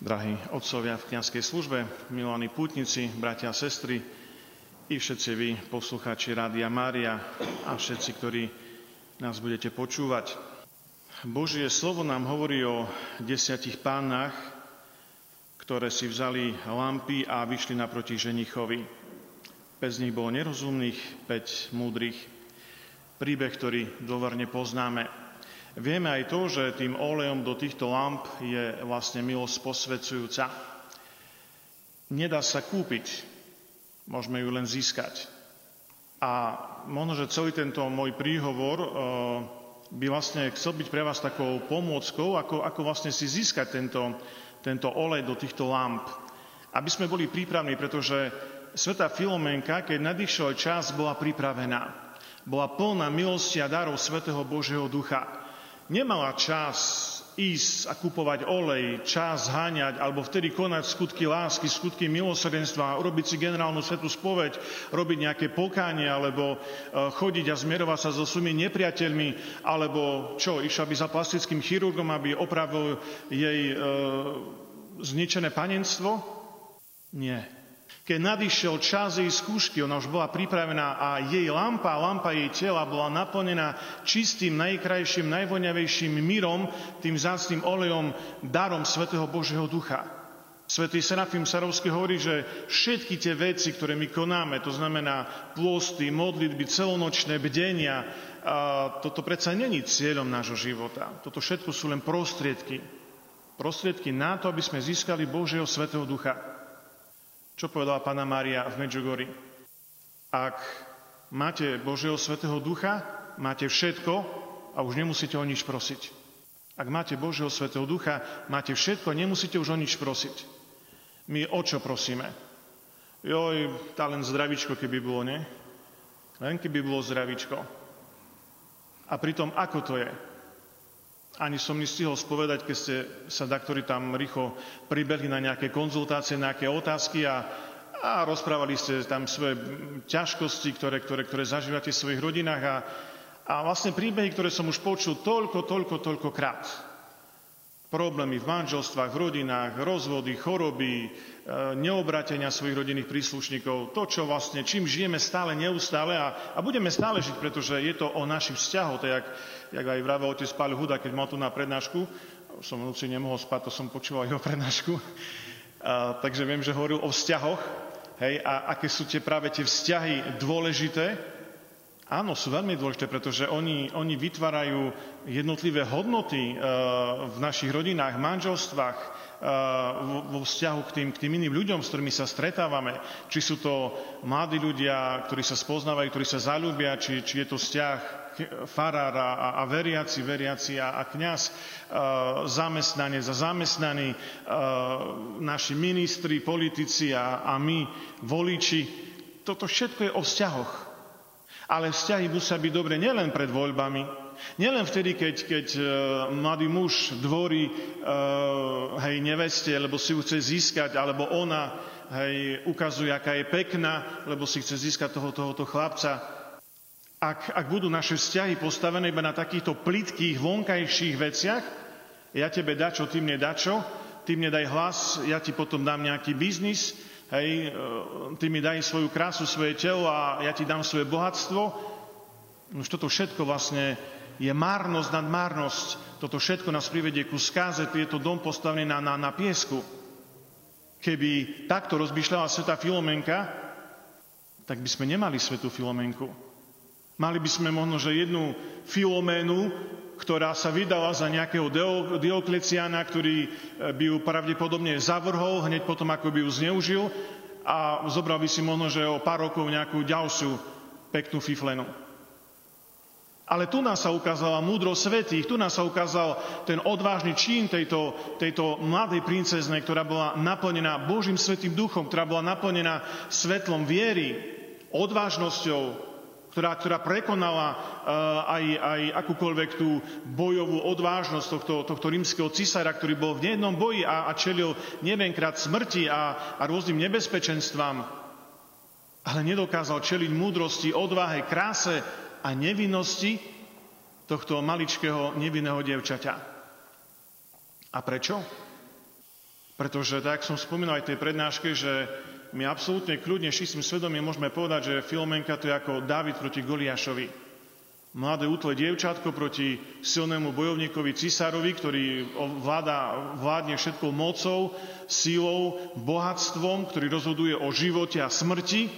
drahí otcovia v kniazkej službe, milovaní pútnici, bratia a sestry, i všetci vy, poslucháči Rádia Mária a všetci, ktorí nás budete počúvať. Božie slovo nám hovorí o desiatich pánach, ktoré si vzali lampy a vyšli naproti ženichovi. Pec z nich bolo nerozumných, päť múdrych. Príbeh, ktorý dôverne poznáme. Vieme aj to, že tým olejom do týchto lamp je vlastne milosť posvedzujúca. Nedá sa kúpiť, môžeme ju len získať. A možno, že celý tento môj príhovor eh, by vlastne chcel byť pre vás takou pomôckou, ako, ako vlastne si získať tento, tento olej do týchto lamp. Aby sme boli prípravní, pretože Sveta Filomenka, keď nadišiel čas, bola pripravená. Bola plná milosti a darov Svetého Božieho Ducha nemala čas ísť a kupovať olej, čas háňať, alebo vtedy konať skutky lásky, skutky milosrdenstva, robiť si generálnu svetú spoveď, robiť nejaké pokánie, alebo e, chodiť a zmierovať sa so svojimi nepriateľmi, alebo čo, išla by za plastickým chirurgom, aby opravil jej e, zničené panenstvo? Nie. Keď nadišiel čas jej skúšky, ona už bola pripravená a jej lampa, lampa jej tela bola naplnená čistým, najkrajším, najvoňavejším mírom, tým zácným olejom, darom Svetého Božieho Ducha. Svetý Serafim Sarovský hovorí, že všetky tie veci, ktoré my konáme, to znamená pôsty, modlitby, celonočné bdenia, toto predsa není cieľom nášho života. Toto všetko sú len prostriedky. Prostriedky na to, aby sme získali Božieho Svetého Ducha. Čo povedala Pána Mária v Medžugori? Ak máte Božieho Svetého Ducha, máte všetko a už nemusíte o nič prosiť. Ak máte Božieho Svetého Ducha, máte všetko, nemusíte už o nič prosiť. My o čo prosíme? Joj, tá len zdravičko, keby bolo, nie? Len keby bolo zdravičko. A pritom, ako to je? Ani som nestihol spovedať, keď ste sa daktori tam rýchlo pribehli na nejaké konzultácie, nejaké otázky a, a rozprávali ste tam svoje ťažkosti, ktoré, ktoré, ktoré zažívate v svojich rodinách a, a vlastne príbehy, ktoré som už počul toľko, toľko, toľko krát. Problémy v manželstvách, v rodinách, rozvody, choroby, e, neobratenia svojich rodinných príslušníkov, to, čo vlastne, čím žijeme stále, neustále a, a budeme stále žiť, pretože je to o našich vzťahoch, tak jak jak aj vravel otec Páľ Huda, keď mal tu na prednášku, som v noci nemohol spať, to som počúval jeho prednášku, a, takže viem, že hovoril o vzťahoch, hej, a aké sú tie práve tie vzťahy dôležité. Áno, sú veľmi dôležité, pretože oni, oni vytvárajú jednotlivé hodnoty e, v našich rodinách, manželstvách, e, vo vzťahu k tým, k tým iným ľuďom, s ktorými sa stretávame. Či sú to mladí ľudia, ktorí sa spoznávajú, ktorí sa zalúbia, či, či je to vzťah farár a, a veriaci, veriaci a, a kniaz, e, zamestnanec a zamestnaní, e, naši ministri, politici a, a my, voliči. Toto všetko je o vzťahoch. Ale vzťahy musia byť dobre nielen pred voľbami, nielen vtedy, keď, keď e, mladý muž dvorí hej, neveste, lebo si ju chce získať, alebo ona hej, ukazuje, aká je pekná, lebo si chce získať toho, tohoto chlapca. Ak, ak budú naše vzťahy postavené iba na takýchto plitkých vonkajších veciach, ja tebe dačo, ty mne dačo, ty mne daj hlas, ja ti potom dám nejaký biznis, hej, e, ty mi daj svoju krásu, svoje telo a ja ti dám svoje bohatstvo. Už toto všetko vlastne je márnosť nad márnosť. Toto všetko nás privedie ku skáze, je to dom postavený na, na, na piesku. Keby takto rozmýšľala sveta Filomenka, tak by sme nemali svetu Filomenku. Mali by sme možno, že jednu Filoménu, ktorá sa vydala za nejakého Diokleciana, ktorý e, by ju pravdepodobne zavrhol hneď potom, ako by ju zneužil a zobral by si možno, že o pár rokov nejakú ďalšiu peknú fiflenu. Ale tu nás sa ukázala múdro svetých, tu nás sa ukázal ten odvážny čin tejto, tejto mladej princeznej, ktorá bola naplnená Božím svetým duchom, ktorá bola naplnená svetlom viery, odvážnosťou, ktorá, ktorá prekonala uh, aj, aj akúkoľvek tú bojovú odvážnosť tohto, tohto rímskeho cisára, ktorý bol v nejednom boji a, a čelil nevenkrát smrti a, a rôznym nebezpečenstvám, ale nedokázal čeliť múdrosti, odvahe, kráse a nevinnosti tohto maličkého nevinného dievčaťa. A prečo? Pretože, tak som spomínal aj tej prednáške, že my absolútne kľudne, čistým svedomím môžeme povedať, že Filomenka to je ako David proti Goliášovi. Mladé útle dievčatko proti silnému bojovníkovi cisárovi, ktorý vláda, vládne všetkou mocou, sílou, bohatstvom, ktorý rozhoduje o živote a smrti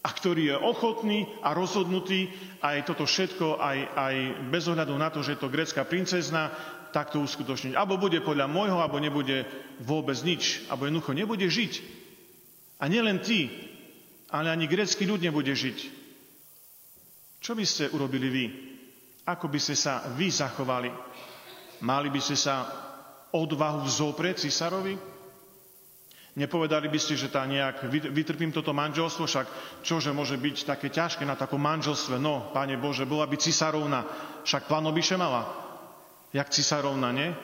a ktorý je ochotný a rozhodnutý aj toto všetko, aj, aj bez ohľadu na to, že je to grecká princezna, takto uskutočniť. Abo bude podľa môjho, alebo nebude vôbec nič. Abo jednoducho nebude žiť. A nielen ty, ale ani grecký ľud nebude žiť. Čo by ste urobili vy? Ako by ste sa vy zachovali? Mali by ste sa odvahu vzoprieť cisárovi? Nepovedali by ste, že tá nejak vytrpím toto manželstvo, však čože môže byť také ťažké na takom manželstve? No, Pane Bože, bola by cisárovna, však panobiše mala. Jak cisárovna, nie?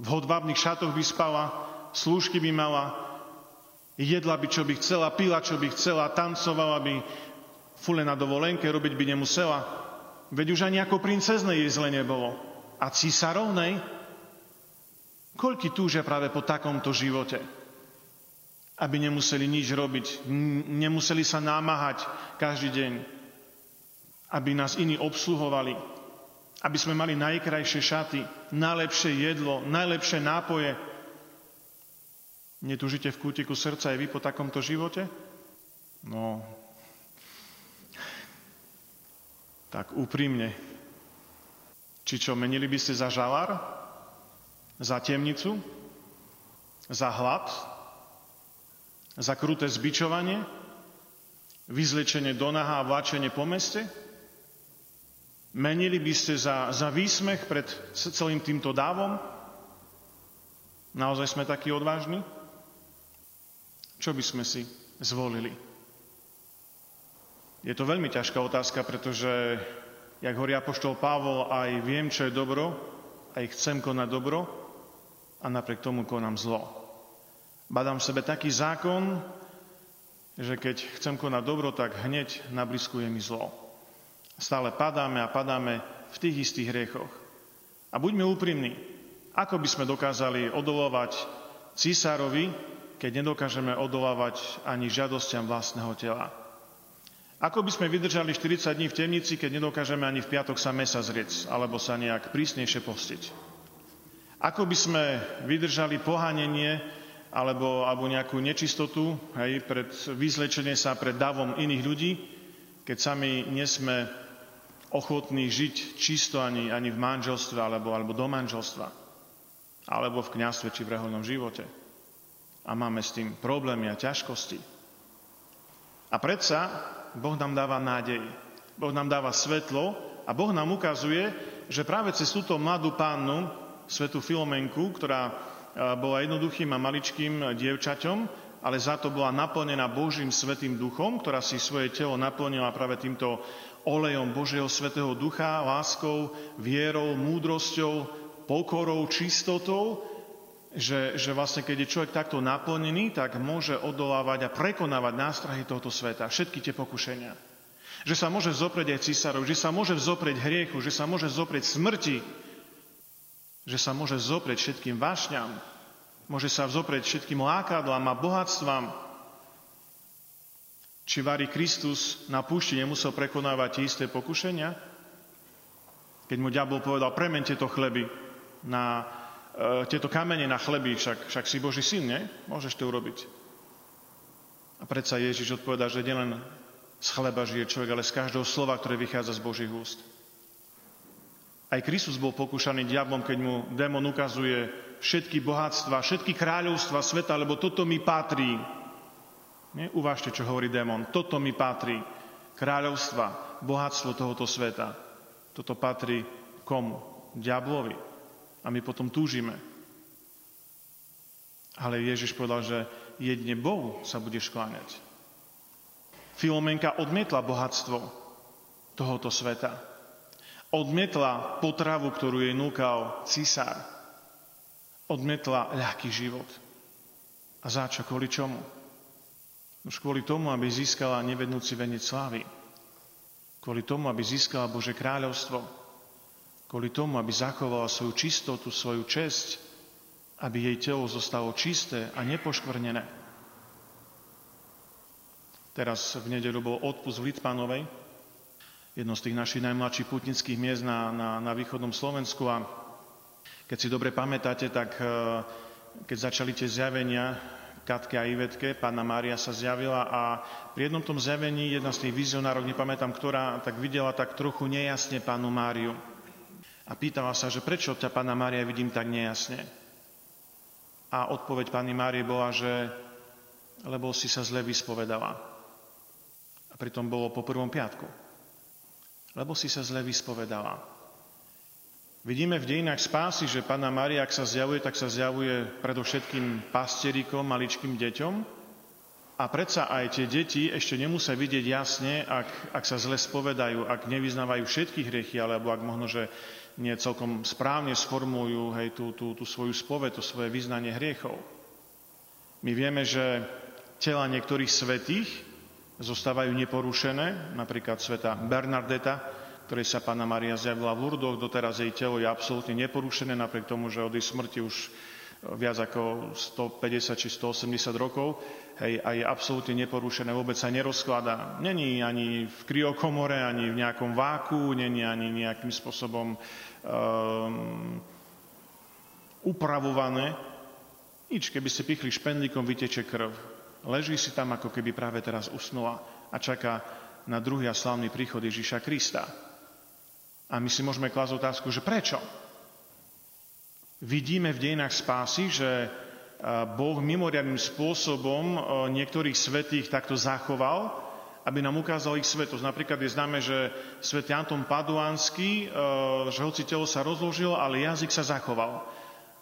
V hodvábnych šatoch by spala, slúžky by mala, jedla by, čo by chcela, pila, čo by chcela, tancovala by, fule na dovolenke robiť by nemusela. Veď už ani ako princeznej jej zle nebolo. A císarovnej? Koľky túžia práve po takomto živote? Aby nemuseli nič robiť, nemuseli sa námahať každý deň. Aby nás iní obsluhovali. Aby sme mali najkrajšie šaty, najlepšie jedlo, najlepšie nápoje. Netúžite v kútiku srdca aj vy po takomto živote? No, tak úprimne, či čo, menili by ste za žalár? Za temnicu? Za hlad? Za kruté zbičovanie? Vyzlečenie do naha a vláčenie po meste? Menili by ste za, za výsmech pred celým týmto dávom? Naozaj sme takí odvážni? Čo by sme si zvolili? Je to veľmi ťažká otázka, pretože, jak hovorí apoštol Pavol, aj viem, čo je dobro, aj chcem konať dobro a napriek tomu konám zlo. Badám v sebe taký zákon, že keď chcem konať dobro, tak hneď nabliskuje mi zlo. Stále padáme a padáme v tých istých hriechoch. A buďme úprimní, ako by sme dokázali odolovať císárovi, keď nedokážeme odolávať ani žiadostiam vlastného tela. Ako by sme vydržali 40 dní v temnici, keď nedokážeme ani v piatok sa mesa zriec, alebo sa nejak prísnejšie postiť? Ako by sme vydržali pohanenie alebo, alebo nejakú nečistotu hej, pred vyzlečenie sa pred davom iných ľudí, keď sami nesme ochotní žiť čisto ani, ani v manželstve alebo, alebo do manželstva, alebo v kniastve či v reholnom živote. A máme s tým problémy a ťažkosti. A predsa Boh nám dáva nádej. Boh nám dáva svetlo a Boh nám ukazuje, že práve cez túto mladú pánnu, svetu Filomenku, ktorá e, bola jednoduchým a maličkým dievčaťom, ale za to bola naplnená Božím svetým duchom, ktorá si svoje telo naplnila práve týmto olejom Božieho svetého ducha, láskou, vierou, múdrosťou, pokorou, čistotou, že, že vlastne keď je človek takto naplnený, tak môže odolávať a prekonávať nástrahy tohto sveta, všetky tie pokušenia. Že sa môže zoprieť aj císarov, že sa môže zoprieť hriechu, že sa môže zoprieť smrti, že sa môže zoprieť všetkým vášňam, môže sa zoprieť všetkým lákadlám a bohatstvám. Či varí Kristus na púšti nemusel prekonávať tie isté pokušenia? Keď mu diabol povedal, premente to chleby na tieto kamene na chleby, však, však si Boží syn, nie? Môžeš to urobiť. A predsa Ježiš odpovedá, že nielen z chleba žije človek, ale z každého slova, ktoré vychádza z Božích úst. Aj Kristus bol pokúšaný diablom, keď mu démon ukazuje všetky bohatstva, všetky kráľovstva sveta, lebo toto mi patrí. Nie? Uvážte, čo hovorí démon. Toto mi patrí. Kráľovstva, bohatstvo tohoto sveta. Toto patrí komu? Diablovi. A my potom túžime. Ale Ježiš povedal, že jedne Bohu sa budeš kláňať. Filomenka odmietla bohatstvo tohoto sveta. Odmietla potravu, ktorú jej núkal císar. Odmietla ľahký život. A za? Kvôli čomu? Už kvôli tomu, aby získala nevednúci venec slávy. Kvôli tomu, aby získala Bože kráľovstvo kvôli tomu, aby zachovala svoju čistotu, svoju česť, aby jej telo zostalo čisté a nepoškvrnené. Teraz v nedelu bol odpust v Litpanovej, jedno z tých našich najmladších putnických miest na, na, na východnom Slovensku a keď si dobre pamätáte, tak e, keď začali tie zjavenia Katke a Ivetke, pána Mária sa zjavila a pri jednom tom zjavení jedna z tých vizionárov, nepamätám ktorá, tak videla tak trochu nejasne pánu Máriu. A pýtala sa, že prečo ťa pána Mária vidím tak nejasne. A odpoveď pani Márie bola, že lebo si sa zle vyspovedala. A pritom bolo po prvom piatku. Lebo si sa zle vyspovedala. Vidíme v dejinách spásy, že Pána Maria, ak sa zjavuje, tak sa zjavuje predovšetkým pastierikom, maličkým deťom. A predsa aj tie deti ešte nemusia vidieť jasne, ak, ak sa zle spovedajú, ak nevyznávajú všetky hriechy, alebo ak možno, že nie celkom správne sformulujú hej, tú, tú, tú svoju spoved, to svoje vyznanie hriechov. My vieme, že tela niektorých svetých zostávajú neporušené, napríklad sveta Bernardeta, ktorej sa Pána Maria zjavila v Lurdoch. Doteraz jej telo je absolútne neporušené, napriek tomu, že od jej smrti už viac ako 150 či 180 rokov hej, a je absolútne neporušené, vôbec sa nerozkladá. Není ani v kryokomore, ani v nejakom váku, není ani nejakým spôsobom um, upravované. Nič, keby ste pichli špendlíkom, vyteče krv. Leží si tam, ako keby práve teraz usnula a čaká na druhý a slavný príchod Ježíša Krista. A my si môžeme klásť otázku, že prečo? Vidíme v dejinách spásy, že Boh mimoriadným spôsobom niektorých svetých takto zachoval, aby nám ukázal ich svetosť. Napríklad je známe, že svätý Anton Paduánsky, že hoci telo sa rozložilo, ale jazyk sa zachoval.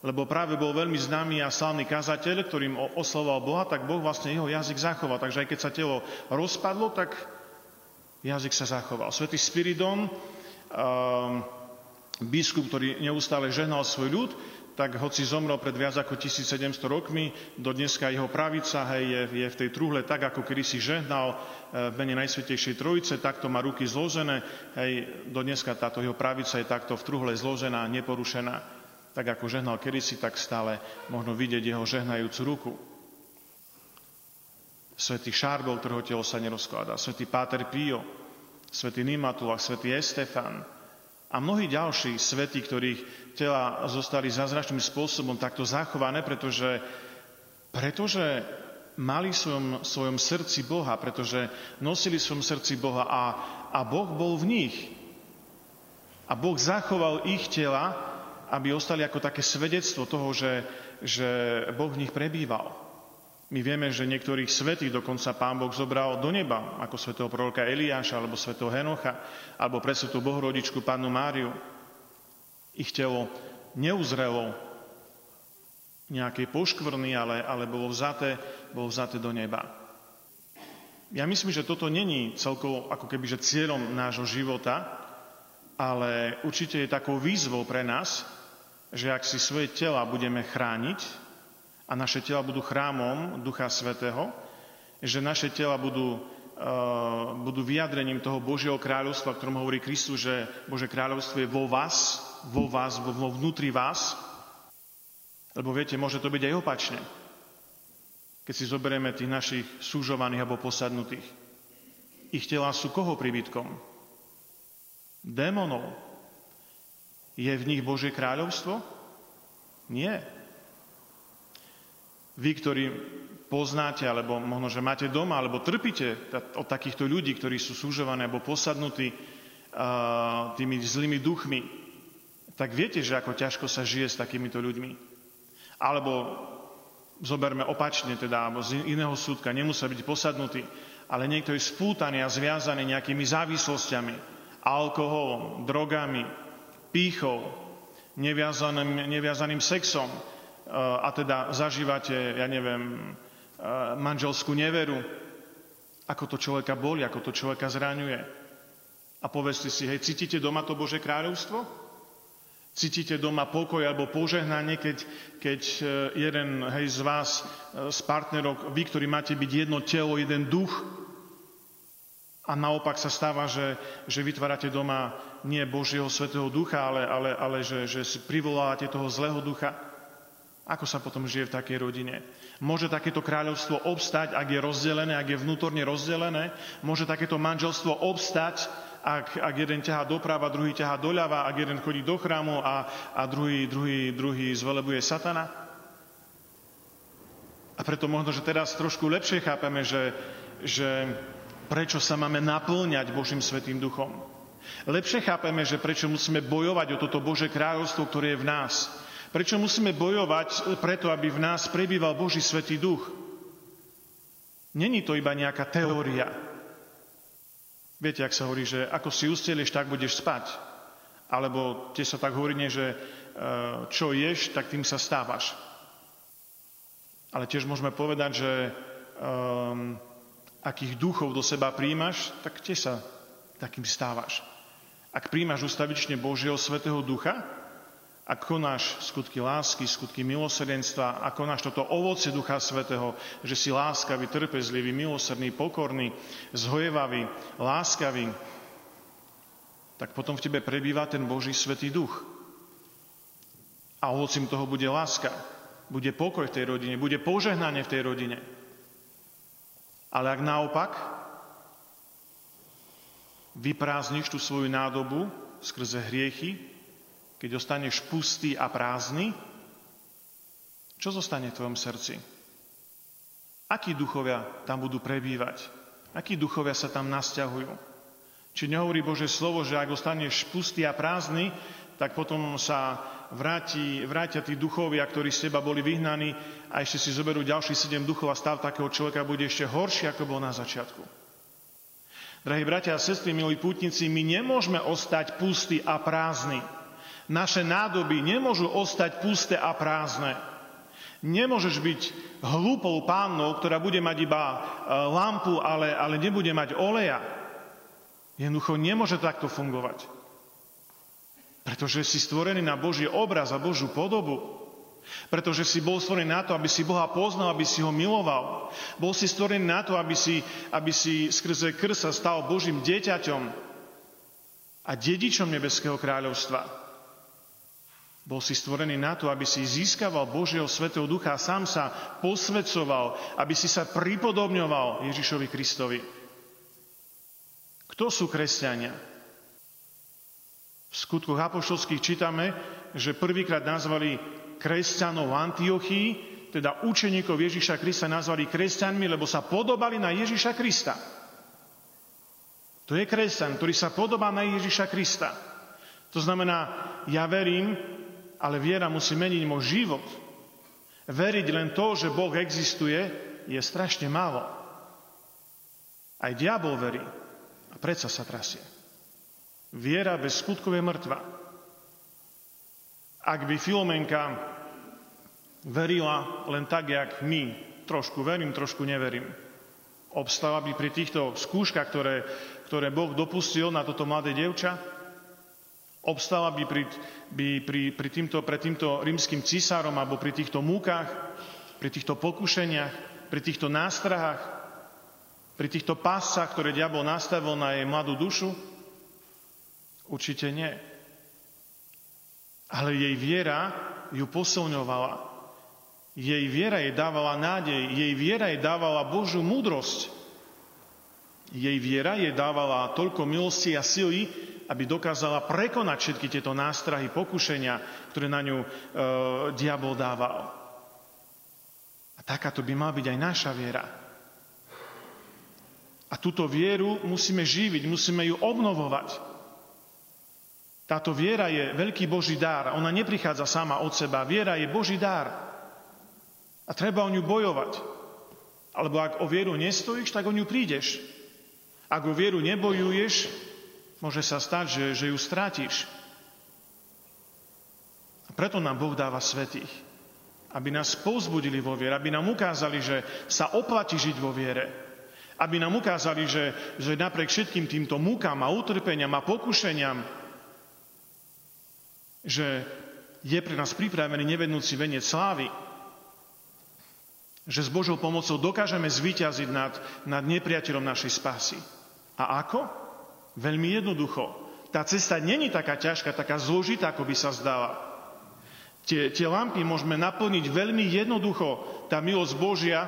Lebo práve bol veľmi známy a slavný kazateľ, ktorým oslovoval Boha, tak Boh vlastne jeho jazyk zachoval. Takže aj keď sa telo rozpadlo, tak jazyk sa zachoval. Svetý Spiridon, Ehm, biskup, ktorý neustále žehnal svoj ľud, tak hoci zomrel pred viac ako 1700 rokmi, do dneska jeho pravica hej, je, je v tej truhle tak, ako kedy si žehnal eh, v mene Najsvetejšej Trojice, takto má ruky zložené, hej, do dneska táto jeho pravica je takto v truhle zložená, neporušená. Tak ako žehnal kedysi, tak stále možno vidieť jeho žehnajúcu ruku. Svetý Šárbel, ktorého telo sa nerozkladá. Svetý Páter Pio, svätý Nimatulach, svätý Estefan a mnohí ďalší svätí, ktorých tela zostali zázračným spôsobom takto zachované, pretože, pretože mali v svojom, svojom srdci Boha, pretože nosili v svojom srdci Boha a, a Boh bol v nich. A Boh zachoval ich tela, aby ostali ako také svedectvo toho, že, že Boh v nich prebýval. My vieme, že niektorých svetých dokonca Pán Boh zobral do neba, ako svetého proroka Eliáša, alebo svetého Henocha, alebo pre svetú Bohorodičku Pánu Máriu. Ich telo neuzrelo nejakej poškvrny, ale, ale bolo, vzaté, bolo vzaté do neba. Ja myslím, že toto není celkovo ako keby že cieľom nášho života, ale určite je takou výzvou pre nás, že ak si svoje tela budeme chrániť, a naše tela budú chrámom Ducha Svetého, že naše tela budú, uh, budú vyjadrením toho Božieho kráľovstva, o ktorom hovorí Kristus, že Bože kráľovstvo je vo vás, vo vás, vo, vnútri vás. Lebo viete, môže to byť aj opačne. Keď si zoberieme tých našich súžovaných alebo posadnutých. Ich tela sú koho príbytkom? Démonov. Je v nich Božie kráľovstvo? Nie. Vy, ktorí poznáte, alebo možno, že máte doma, alebo trpíte od takýchto ľudí, ktorí sú súžovaní alebo posadnutí tými zlými duchmi, tak viete, že ako ťažko sa žije s takýmito ľuďmi. Alebo zoberme opačne, teda, alebo z iného súdka, nemusia byť posadnutí, ale niekto je spútaný a zviazaný nejakými závislosťami, alkoholom, drogami, pýchou, neviazaným, neviazaným sexom, a teda zažívate, ja neviem, manželskú neveru, ako to človeka boli, ako to človeka zraňuje. A povedzte si, hej, cítite doma to Bože kráľovstvo? Cítite doma pokoj alebo požehnanie, keď, keď e, jeden hej, z vás, z partnerov, vy, ktorí máte byť jedno telo, jeden duch, a naopak sa stáva, že, že vytvárate doma nie Božieho Svetého Ducha, ale, ale, ale že, že si privolávate toho zlého ducha. Ako sa potom žije v takej rodine? Môže takéto kráľovstvo obstať, ak je rozdelené, ak je vnútorne rozdelené? Môže takéto manželstvo obstať, ak, ak jeden ťahá doprava, druhý ťahá doľava, ak jeden chodí do chrámu a, a druhý, druhý, druhý zvelebuje satana? A preto možno, že teraz trošku lepšie chápeme, že, že prečo sa máme naplňať Božím Svetým duchom. Lepšie chápeme, že prečo musíme bojovať o toto Bože kráľovstvo, ktoré je v nás. Prečo musíme bojovať preto, aby v nás prebýval Boží Svetý duch. Není to iba nejaká teória. Viete, ak sa hovorí, že ako si ustelieš, tak budeš spať. Alebo tie sa tak hovorí, že e, čo ješ, tak tým sa stávaš. Ale tiež môžeme povedať, že um, akých duchov do seba príjmaš, tak tiež sa takým stávaš. Ak príjmaš ustavične Božieho Svetého Ducha, ak konáš skutky lásky, skutky milosrdenstva, a konáš toto ovoce Ducha Svetého, že si láskavý, trpezlivý, milosrdný, pokorný, zhojevavý, láskavý, tak potom v tebe prebýva ten Boží Svetý Duch. A ovocím toho bude láska, bude pokoj v tej rodine, bude požehnanie v tej rodine. Ale ak naopak vyprázdniš tú svoju nádobu skrze hriechy, keď ostaneš pustý a prázdny, čo zostane v tvojom srdci? Akí duchovia tam budú prebývať? Akí duchovia sa tam nasťahujú? Či nehovorí Bože slovo, že ak ostaneš pustý a prázdny, tak potom sa vráti, vrátia tí duchovia, ktorí z teba boli vyhnaní a ešte si zoberú ďalší sedem duchov a stav takého človeka bude ešte horší, ako bol na začiatku. Drahí bratia a sestry, milí pútnici, my nemôžeme ostať pustí a prázdni. Naše nádoby nemôžu ostať pusté a prázdne. Nemôžeš byť hlúpou pánnou, ktorá bude mať iba e, lampu, ale, ale nebude mať oleja. Jednoducho nemôže takto fungovať. Pretože si stvorený na Boží obraz a Božú podobu. Pretože si bol stvorený na to, aby si Boha poznal, aby si ho miloval. Bol si stvorený na to, aby si, aby si skrze krv sa stal Božím dieťaťom a dedičom Nebeského kráľovstva. Bol si stvorený na to, aby si získaval Božieho Svetého Ducha a sám sa posvedcoval, aby si sa pripodobňoval Ježišovi Kristovi. Kto sú kresťania? V skutkoch apoštolských čítame, že prvýkrát nazvali kresťanov v Antiochii, teda učeníkov Ježiša Krista nazvali kresťanmi, lebo sa podobali na Ježiša Krista. To je kresťan, ktorý sa podobá na Ježiša Krista. To znamená, ja verím, ale viera musí meniť môj život. Veriť len to, že Boh existuje, je strašne málo. Aj diabol verí a predsa sa trasie. Viera bez skutkov je mŕtva. Ak by Filomenka verila len tak, jak my, trošku verím, trošku neverím, obstáva by pri týchto skúškach, ktoré, ktoré Boh dopustil na toto mladé dievča, obstala by, pri, by pri, pri týmto, pred týmto rímským císarom alebo pri týchto múkach, pri týchto pokušeniach, pri týchto nástrahách, pri týchto pásach, ktoré diabol nastavil na jej mladú dušu? Určite nie. Ale jej viera ju posilňovala. Jej viera jej dávala nádej, jej viera jej dávala Božú múdrosť. Jej viera jej dávala toľko milosti a sily, aby dokázala prekonať všetky tieto nástrahy, pokušenia, ktoré na ňu e, diabol dával. A takáto by mala byť aj naša viera. A túto vieru musíme živiť, musíme ju obnovovať. Táto viera je veľký Boží dár. Ona neprichádza sama od seba. Viera je Boží dár. A treba o ňu bojovať. Alebo ak o vieru nestojíš, tak o ňu prídeš. Ak o vieru nebojuješ, Môže sa stať, že, že ju strátiš. A preto nám Boh dáva svetých. Aby nás povzbudili vo viere, aby nám ukázali, že sa oplatí žiť vo viere. Aby nám ukázali, že, že napriek všetkým týmto múkam a utrpeniam a pokušeniam, že je pre nás pripravený nevednúci venec slávy, že s Božou pomocou dokážeme zvíťaziť nad, nad nepriateľom našej spásy. A ako? Veľmi jednoducho. Tá cesta není taká ťažká, taká zložitá, ako by sa zdala. Tie, tie lampy môžeme naplniť veľmi jednoducho. Tá milosť Božia,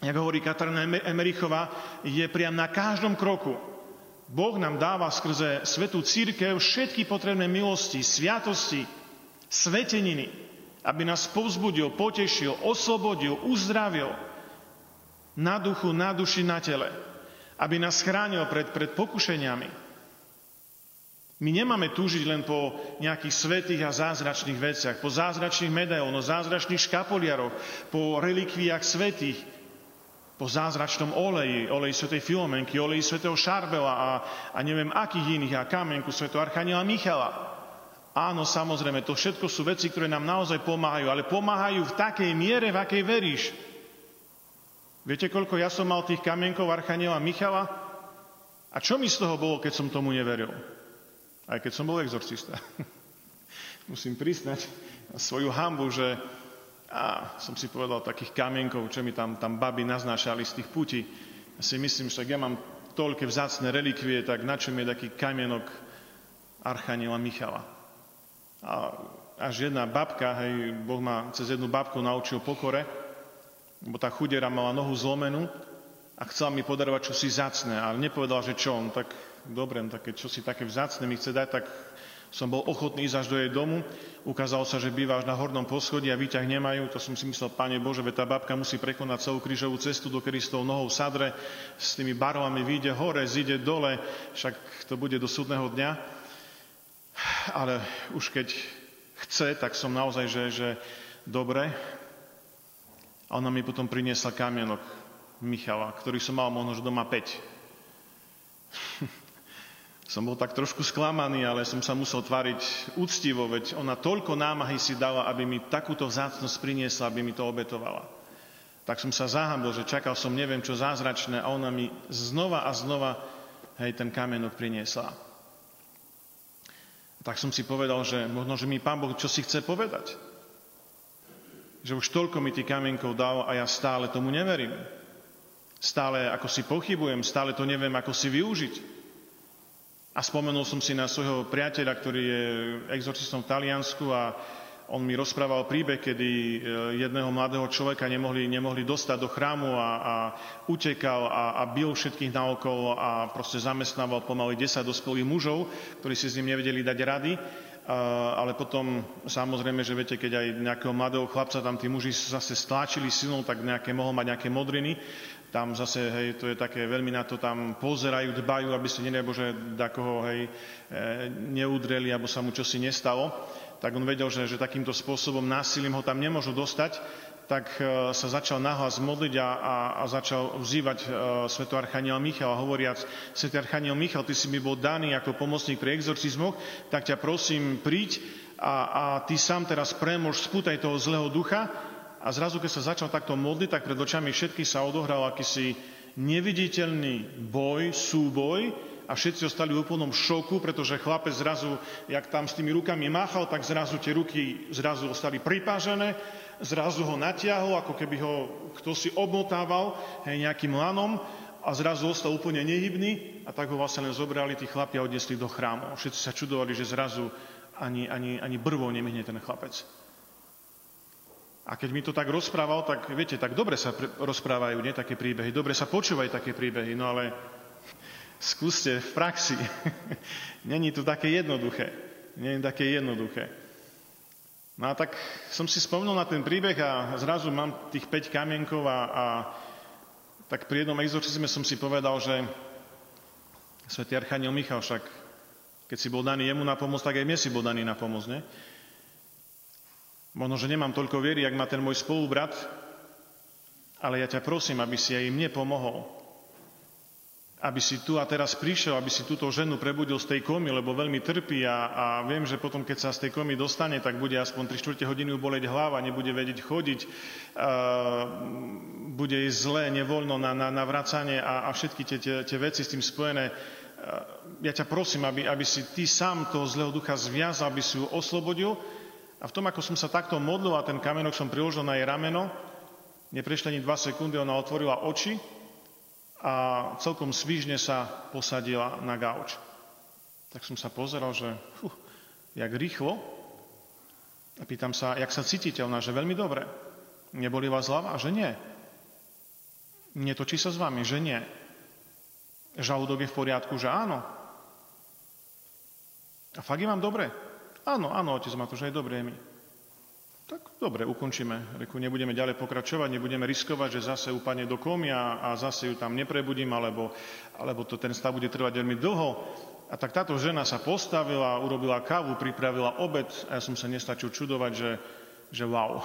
jak hovorí Katarína Emerichová, je priam na každom kroku. Boh nám dáva skrze svetú církev všetky potrebné milosti, sviatosti, sveteniny, aby nás povzbudil, potešil, oslobodil, uzdravil na duchu, na duši, na tele. Aby nás chránil pred, pred pokušeniami. My nemáme túžiť len po nejakých svetých a zázračných veciach, po zázračných medailónoch, zázračných škapoliaroch, po relikviách svetých, po zázračnom oleji, oleji svetej Filomenky, oleji svetého Šarbela a, a neviem akých iných, a kamenku svetého Archaniela Michala. Áno, samozrejme, to všetko sú veci, ktoré nám naozaj pomáhajú, ale pomáhajú v takej miere, v akej veríš. Viete, koľko ja som mal tých kamienkov Archaniela Michala? A čo mi z toho bolo, keď som tomu neveril? Aj keď som bol exorcista. Musím priznať svoju hambu, že a som si povedal takých kamienkov, čo mi tam, tam baby naznášali z tých putí. Ja si myslím, že ja mám toľké vzácne relikvie, tak na čom je taký kamienok Archaniela Michala. A až jedna babka, hej, Boh ma cez jednu babku naučil pokore, lebo tá chudera mala nohu zlomenú a chcela mi podarovať čosi zacné, ale nepovedala, že čo on, tak dobre, no také, čo si také vzácne mi chce dať, tak som bol ochotný ísť až do jej domu. Ukázalo sa, že býva až na hornom poschodí a výťah nemajú. To som si myslel, Pane Bože, ve tá babka musí prekonať celú krížovú cestu, dokedy s tou nohou sadre, s tými barvami vyjde hore, zíde dole, však to bude do súdneho dňa. Ale už keď chce, tak som naozaj, že, že dobre. A ona mi potom priniesla kamienok Michala, ktorý som mal možno doma 5. som bol tak trošku sklamaný, ale som sa musel tvariť úctivo, veď ona toľko námahy si dala, aby mi takúto vzácnosť priniesla, aby mi to obetovala. Tak som sa zahambil, že čakal som neviem čo zázračné a ona mi znova a znova hej, ten kamienok priniesla. Tak som si povedal, že možno, že mi Pán Boh čo si chce povedať. Že už toľko mi tých kamienkov dal a ja stále tomu neverím. Stále ako si pochybujem, stále to neviem ako si využiť. A spomenul som si na svojho priateľa, ktorý je exorcistom v Taliansku a on mi rozprával príbeh, kedy e, jedného mladého človeka nemohli, nemohli dostať do chrámu a, a utekal a, a bil všetkých naokolo a proste zamestnával pomaly 10 dospelých mužov, ktorí si s ním nevedeli dať rady. Ale potom, samozrejme, že viete, keď aj nejakého mladého chlapca tam tí muži zase stláčili silou, tak nejaké, mohol mať nejaké modriny tam zase, hej, to je také, veľmi na to tam pozerajú, dbajú, aby si, nedaj Bože, koho, hej, e, neudreli, alebo sa mu čosi nestalo. Tak on vedel, že, že takýmto spôsobom násilím ho tam nemôžu dostať, tak e, sa začal nahlas modliť a, a, a začal vzývať e, Archaniel Michal, hovoriac, svetý Archaniel Michal, ty si mi bol daný ako pomocník pri exorcizmoch, tak ťa prosím, príď a, a ty sám teraz premôž spútaj toho zlého ducha. A zrazu, keď sa začal takto modliť, tak pred očami všetkých sa odohral akýsi neviditeľný boj, súboj a všetci ostali v úplnom šoku, pretože chlapec zrazu, jak tam s tými rukami máchal, tak zrazu tie ruky zrazu ostali pripážené, zrazu ho natiahol, ako keby ho kto si obmotával hej, nejakým lanom a zrazu ostal úplne nehybný a tak ho vlastne len zobrali tí chlapi a odnesli do chrámu. Všetci sa čudovali, že zrazu ani, ani, ani brvou nemihne ten chlapec. A keď mi to tak rozprával, tak viete, tak dobre sa rozprávajú, nie také príbehy, dobre sa počúvajú také príbehy, no ale skúste v praxi. Není to také jednoduché. Je také jednoduché. No a tak som si spomnul na ten príbeh a zrazu mám tých 5 kamienkov a, a tak pri jednom exorcizme som si povedal, že svätý Archaniel Michal však, keď si bol daný jemu na pomoc, tak aj mne si bol daný na pomoc, nie? Možno, že nemám toľko viery, jak má ten môj spolubrat, ale ja ťa prosím, aby si aj mne pomohol. Aby si tu a teraz prišiel, aby si túto ženu prebudil z tej komy, lebo veľmi trpí a, a viem, že potom, keď sa z tej komy dostane, tak bude aspoň 3 čtvrte hodiny boleť hlava, nebude vedieť chodiť, uh, bude jej zlé, nevoľno na, na, na vracanie a, a všetky tie, tie, tie veci s tým spojené. Uh, ja ťa prosím, aby, aby si ty sám toho zlého ducha zviazal, aby si ju oslobodil, a v tom, ako som sa takto modlil a ten kamenok som priložil na jej rameno, neprešli ani dva sekundy, ona otvorila oči a celkom svižne sa posadila na gauč. Tak som sa pozeral, že fuh, jak rýchlo. A pýtam sa, jak sa cítite? Ona, že veľmi dobre. Neboli vás hlava? Že nie. Netočí sa s vami? Že nie. Žalúdok je v poriadku? Že áno. A fakt je vám dobre? Áno, áno, otec Matúš, aj dobre je mi. Tak dobre, ukončíme. Reku, nebudeme ďalej pokračovať, nebudeme riskovať, že zase upadne do komy a, a zase ju tam neprebudím, alebo, alebo to ten stav bude trvať veľmi dlho. A tak táto žena sa postavila, urobila kávu, pripravila obed a ja som sa nestačil čudovať, že, že wow,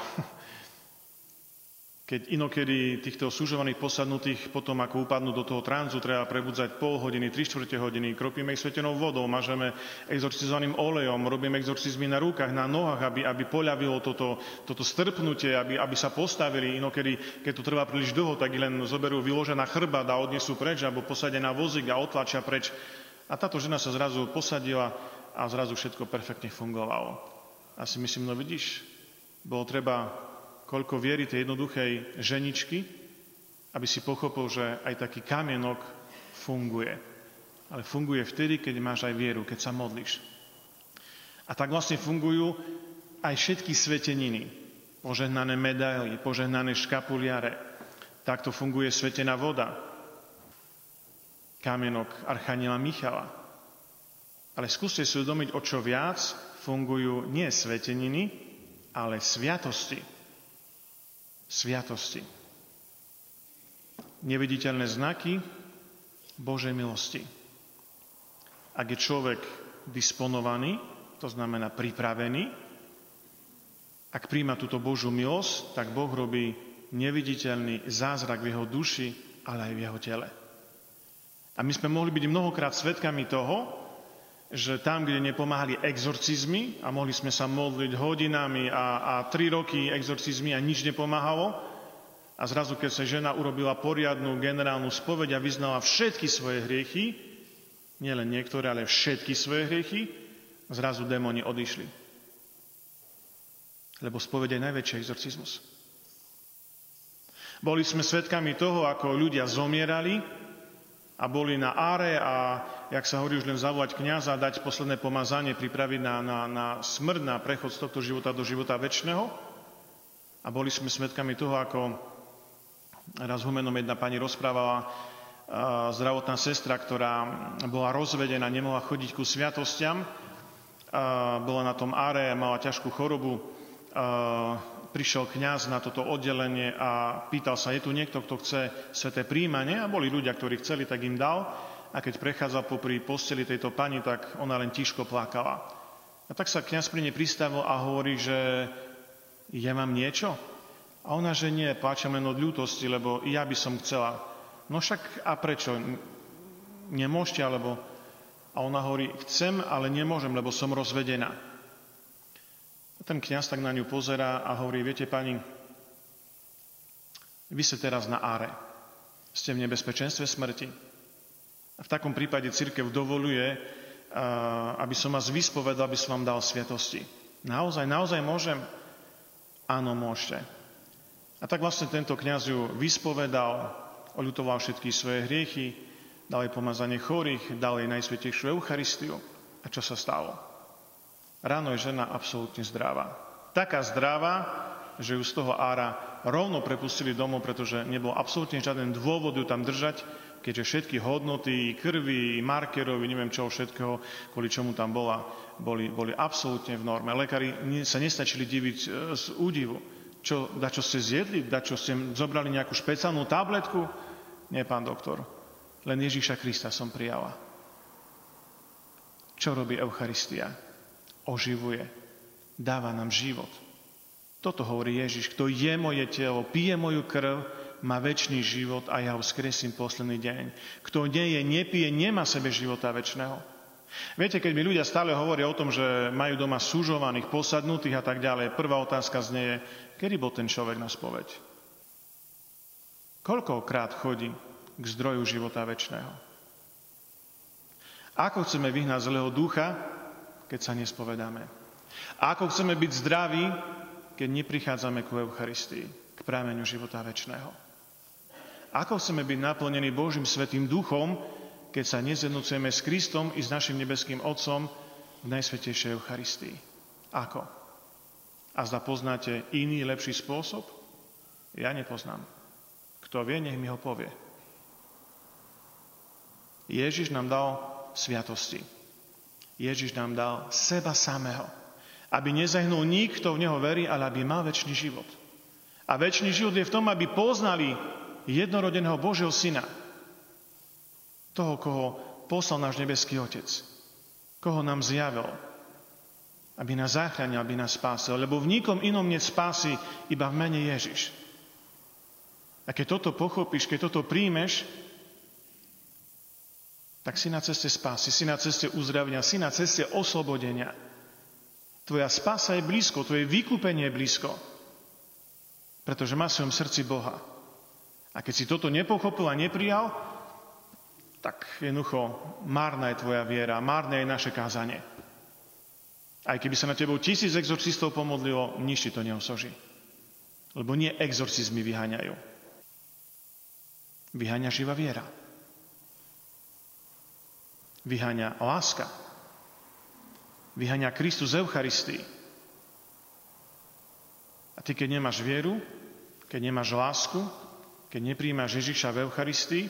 keď inokedy týchto súžovaných posadnutých potom ako upadnú do toho tranzu, treba prebudzať pol hodiny, tri štvrte hodiny, kropíme ich svetenou vodou, mažeme exorcizovaným olejom, robíme exorcizmy na rukách, na nohách, aby, aby poľavilo toto, toto strpnutie, aby, aby sa postavili. Inokedy, keď to trvá príliš dlho, tak ich len zoberú vyložená chrba a odnesú preč, alebo posadia na vozík a otlačia preč. A táto žena sa zrazu posadila a zrazu všetko perfektne fungovalo. A si myslím, no vidíš, bolo treba koľko viery tej jednoduchej ženičky, aby si pochopil, že aj taký kamienok funguje. Ale funguje vtedy, keď máš aj vieru, keď sa modlíš. A tak vlastne fungujú aj všetky sveteniny. Požehnané medaily, požehnané škapuliare. Takto funguje svetená voda. Kamienok Archaniela Michala. Ale skúste si uvedomiť, o čo viac fungujú nie sveteniny, ale sviatosti sviatosti. Neviditeľné znaky Božej milosti. Ak je človek disponovaný, to znamená pripravený, ak príjma túto Božú milosť, tak Boh robí neviditeľný zázrak v jeho duši, ale aj v jeho tele. A my sme mohli byť mnohokrát svetkami toho, že tam, kde nepomáhali exorcizmy a mohli sme sa modliť hodinami a, a tri roky exorcizmy a nič nepomáhalo, a zrazu, keď sa žena urobila poriadnu generálnu spoveď a vyznala všetky svoje hriechy, nielen niektoré, ale všetky svoje hriechy, zrazu démoni odišli. Lebo spoveď je najväčší exorcizmus. Boli sme svedkami toho, ako ľudia zomierali, a boli na áre a, jak sa hovorí, už len zavolať kniaza dať posledné pomazanie, pripraviť na, na, na smrť, na prechod z tohto života do života väčšného. A boli sme svedkami toho, ako raz humenom jedna pani rozprávala, zdravotná sestra, ktorá bola rozvedená, nemohla chodiť ku sviatostiam, bola na tom áre, mala ťažkú chorobu, prišiel kňaz na toto oddelenie a pýtal sa, je tu niekto, kto chce sveté príjmanie? A boli ľudia, ktorí chceli, tak im dal. A keď prechádzal popri posteli tejto pani, tak ona len tiško plakala. A tak sa kňaz pri nej pristavil a hovorí, že ja mám niečo? A ona, že nie, pláčem len od ľútosti, lebo ja by som chcela. No však a prečo? Nemôžete, alebo... A ona hovorí, chcem, ale nemôžem, lebo som rozvedená. Ten kniaz tak na ňu pozerá a hovorí, viete pani, vy ste teraz na áre. Ste v nebezpečenstve smrti. V takom prípade církev dovoluje, aby som vás vyspovedal, aby som vám dal sviatosti. Naozaj, naozaj môžem? Áno, môžete. A tak vlastne tento kniaz ju vyspovedal, oľutoval všetky svoje hriechy, dal jej pomazanie chorých, dal jej najsvetejšiu Eucharistiu. A čo sa stalo? Ráno je žena absolútne zdravá. Taká zdravá, že ju z toho ára rovno prepustili domov, pretože nebol absolútne žiaden dôvod ju tam držať, keďže všetky hodnoty, krvi, markerovi, neviem čo všetkého, kvôli čomu tam bola, boli, boli absolútne v norme. Lekári sa nestačili diviť e, z údivu. Čo, da čo ste zjedli? Da čo ste zobrali nejakú špeciálnu tabletku? Nie, pán doktor. Len Ježíša Krista som prijala. Čo robí Eucharistia? Oživuje. Dáva nám život. Toto hovorí Ježiš. Kto je moje telo, pije moju krv, má väčší život a ja ho skresím posledný deň. Kto nie je, nepije, nemá sebe života väčšného. Viete, keď mi ľudia stále hovoria o tom, že majú doma súžovaných, posadnutých a tak ďalej, prvá otázka znie je, kedy bol ten človek na spoveď? Koľkokrát chodí k zdroju života väčšného? Ako chceme vyhnať zlého ducha, keď sa nespovedáme. A ako chceme byť zdraví, keď neprichádzame ku Eucharistii, k prámeniu života väčšného. Ako chceme byť naplnení Božím Svetým Duchom, keď sa nezjednocujeme s Kristom i s našim nebeským Otcom v Najsvetejšej Eucharistii. Ako? A zda poznáte iný, lepší spôsob? Ja nepoznám. Kto vie, nech mi ho povie. Ježiš nám dal sviatosti. Ježiš nám dal seba samého. Aby nezahynul nikto v Neho verí, ale aby mal väčší život. A väčší život je v tom, aby poznali jednorodeného Božieho Syna. Toho, koho poslal náš nebeský Otec. Koho nám zjavil. Aby nás zachránil, aby nás spásil. Lebo v nikom inom nie spásy, iba v mene Ježiš. A keď toto pochopíš, keď toto príjmeš, tak si na ceste spásy, si na ceste uzdravenia, si na ceste oslobodenia. Tvoja spása je blízko, tvoje vykúpenie je blízko. Pretože má v svojom srdci Boha. A keď si toto nepochopil a neprijal, tak jednoducho márna je tvoja viera, márne je naše kázanie. Aj keby sa na tebou tisíc exorcistov pomodlilo, nič ti to neosoží. Lebo nie exorcizmy vyháňajú. Vyháňa živá viera vyháňa láska. Vyháňa Kristus z Eucharistii. A ty, keď nemáš vieru, keď nemáš lásku, keď nepríjmaš Ježiša v Eucharistii,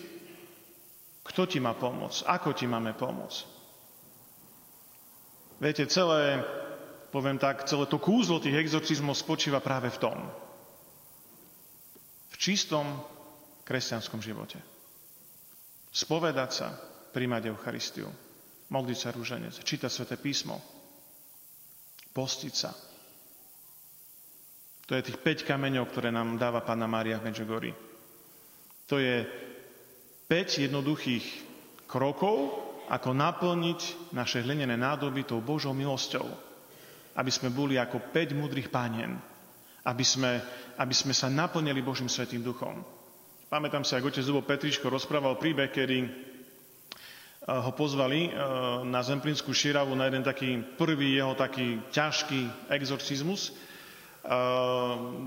kto ti má pomôcť? Ako ti máme pomôcť? Viete, celé, poviem tak, celé to kúzlo tých exorcizmov spočíva práve v tom. V čistom kresťanskom živote. Spovedať sa, príjmať Eucharistiu, modliť sa rúženec, čítať Sveté písmo, postiť sa. To je tých 5 kameňov, ktoré nám dáva Pána Mária v Medžugorí. To je 5 jednoduchých krokov, ako naplniť naše hlinené nádoby tou Božou milosťou. Aby sme boli ako 5 múdrych pánien. Aby sme, aby sme sa naplnili Božím Svetým duchom. Pamätám sa, ako otec Zubo Petričko rozprával príbeh, kedy ho pozvali e, na Zemplínskú šíravu na jeden taký prvý jeho taký ťažký exorcizmus. E,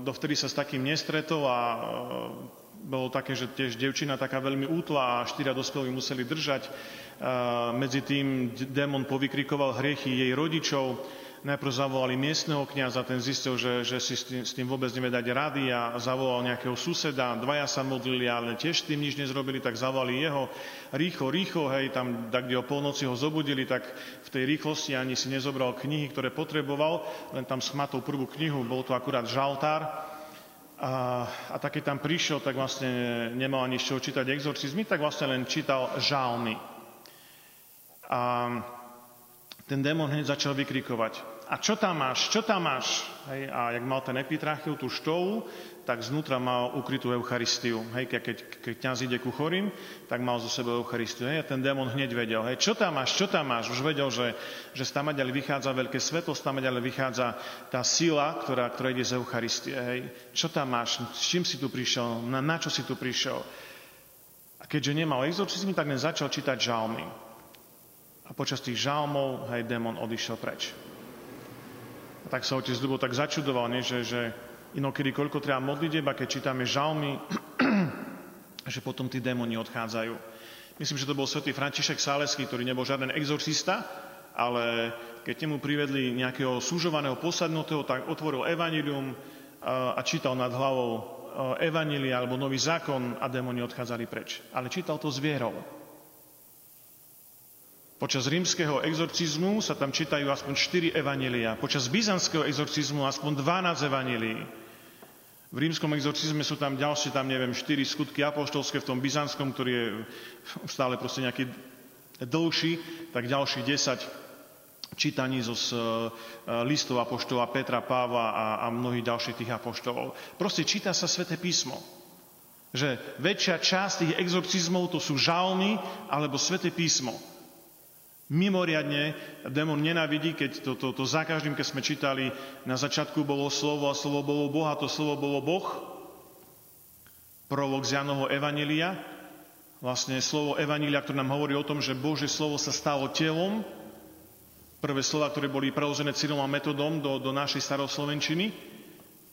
dovtedy sa s takým nestretol a bolo také, že tiež devčina taká veľmi útla a štyria dospelí museli držať. Medzi tým démon povykrikoval hriechy jej rodičov, Najprv zavolali miestneho kniaza, ten zistil, že, že si s tým, s tým vôbec nevie dať rady a zavolal nejakého suseda, dvaja sa modlili, ale tiež s tým nič nezrobili, tak zavolali jeho. Rýchlo, rýchlo, hej, tam, kde o polnoci ho zobudili, tak v tej rýchlosti ani si nezobral knihy, ktoré potreboval, len tam schmatol prvú knihu, bol to akurát žaltár, a, a tak keď tam prišiel, tak vlastne nemal ani z čoho čítať exorcizmy, tak vlastne len čítal žalmy. A ten démon hneď začal vykrikovať a čo tam máš, čo tam máš? Hej, a jak mal ten epitrachiu, tú štovu, tak znútra mal ukrytú Eucharistiu. Hej, keď, keď kniaz ide ku chorým, tak mal zo sebou Eucharistiu. Hej, a ten démon hneď vedel, hej, čo tam máš, čo tam máš? Už vedel, že, že tam vychádza veľké svetlo, tam vychádza tá sila, ktorá, ktorá ide z Eucharistie. Hej. Čo tam máš? S čím si tu prišiel? Na, na čo si tu prišiel? A keďže nemal exorcizmy, tak len začal čítať žalmy. A počas tých žalmov, hej, démon odišiel preč. A tak sa otec Dubo tak začudoval, nie? Že, že inokedy koľko treba modliť, a keď čítame žalmy, že potom tí démoni odchádzajú. Myslím, že to bol svätý František Sálesky, ktorý nebol žiaden exorcista, ale keď mu privedli nejakého súžovaného posadnutého, tak otvoril evanilium a čítal nad hlavou evanília alebo nový zákon a démoni odchádzali preč. Ale čítal to s vierou. Počas rímskeho exorcizmu sa tam čítajú aspoň 4 evanelia. Počas byzantského exorcizmu aspoň 12 evanelií. V rímskom exorcizme sú tam ďalšie, tam neviem, 4 skutky apoštolské v tom byzantskom, ktorý je stále proste nejaký dlhší, tak ďalších 10 čítaní zo e, listov apoštola Petra, Páva a, a mnohých ďalších tých apoštolov. Proste číta sa sväté písmo. Že väčšia časť tých exorcizmov to sú žalmy alebo sväté písmo. Mimoriadne démon nenávidí, keď to, to, to za každým, keď sme čítali, na začiatku bolo slovo a slovo bolo Boh a to slovo bolo Boh. Prolog z Janovho Evanília. Vlastne slovo Evanília, ktoré nám hovorí o tom, že Bože slovo sa stalo telom. Prvé slova, ktoré boli preložené Cyrilom a metodom do, do našej staroslovenčiny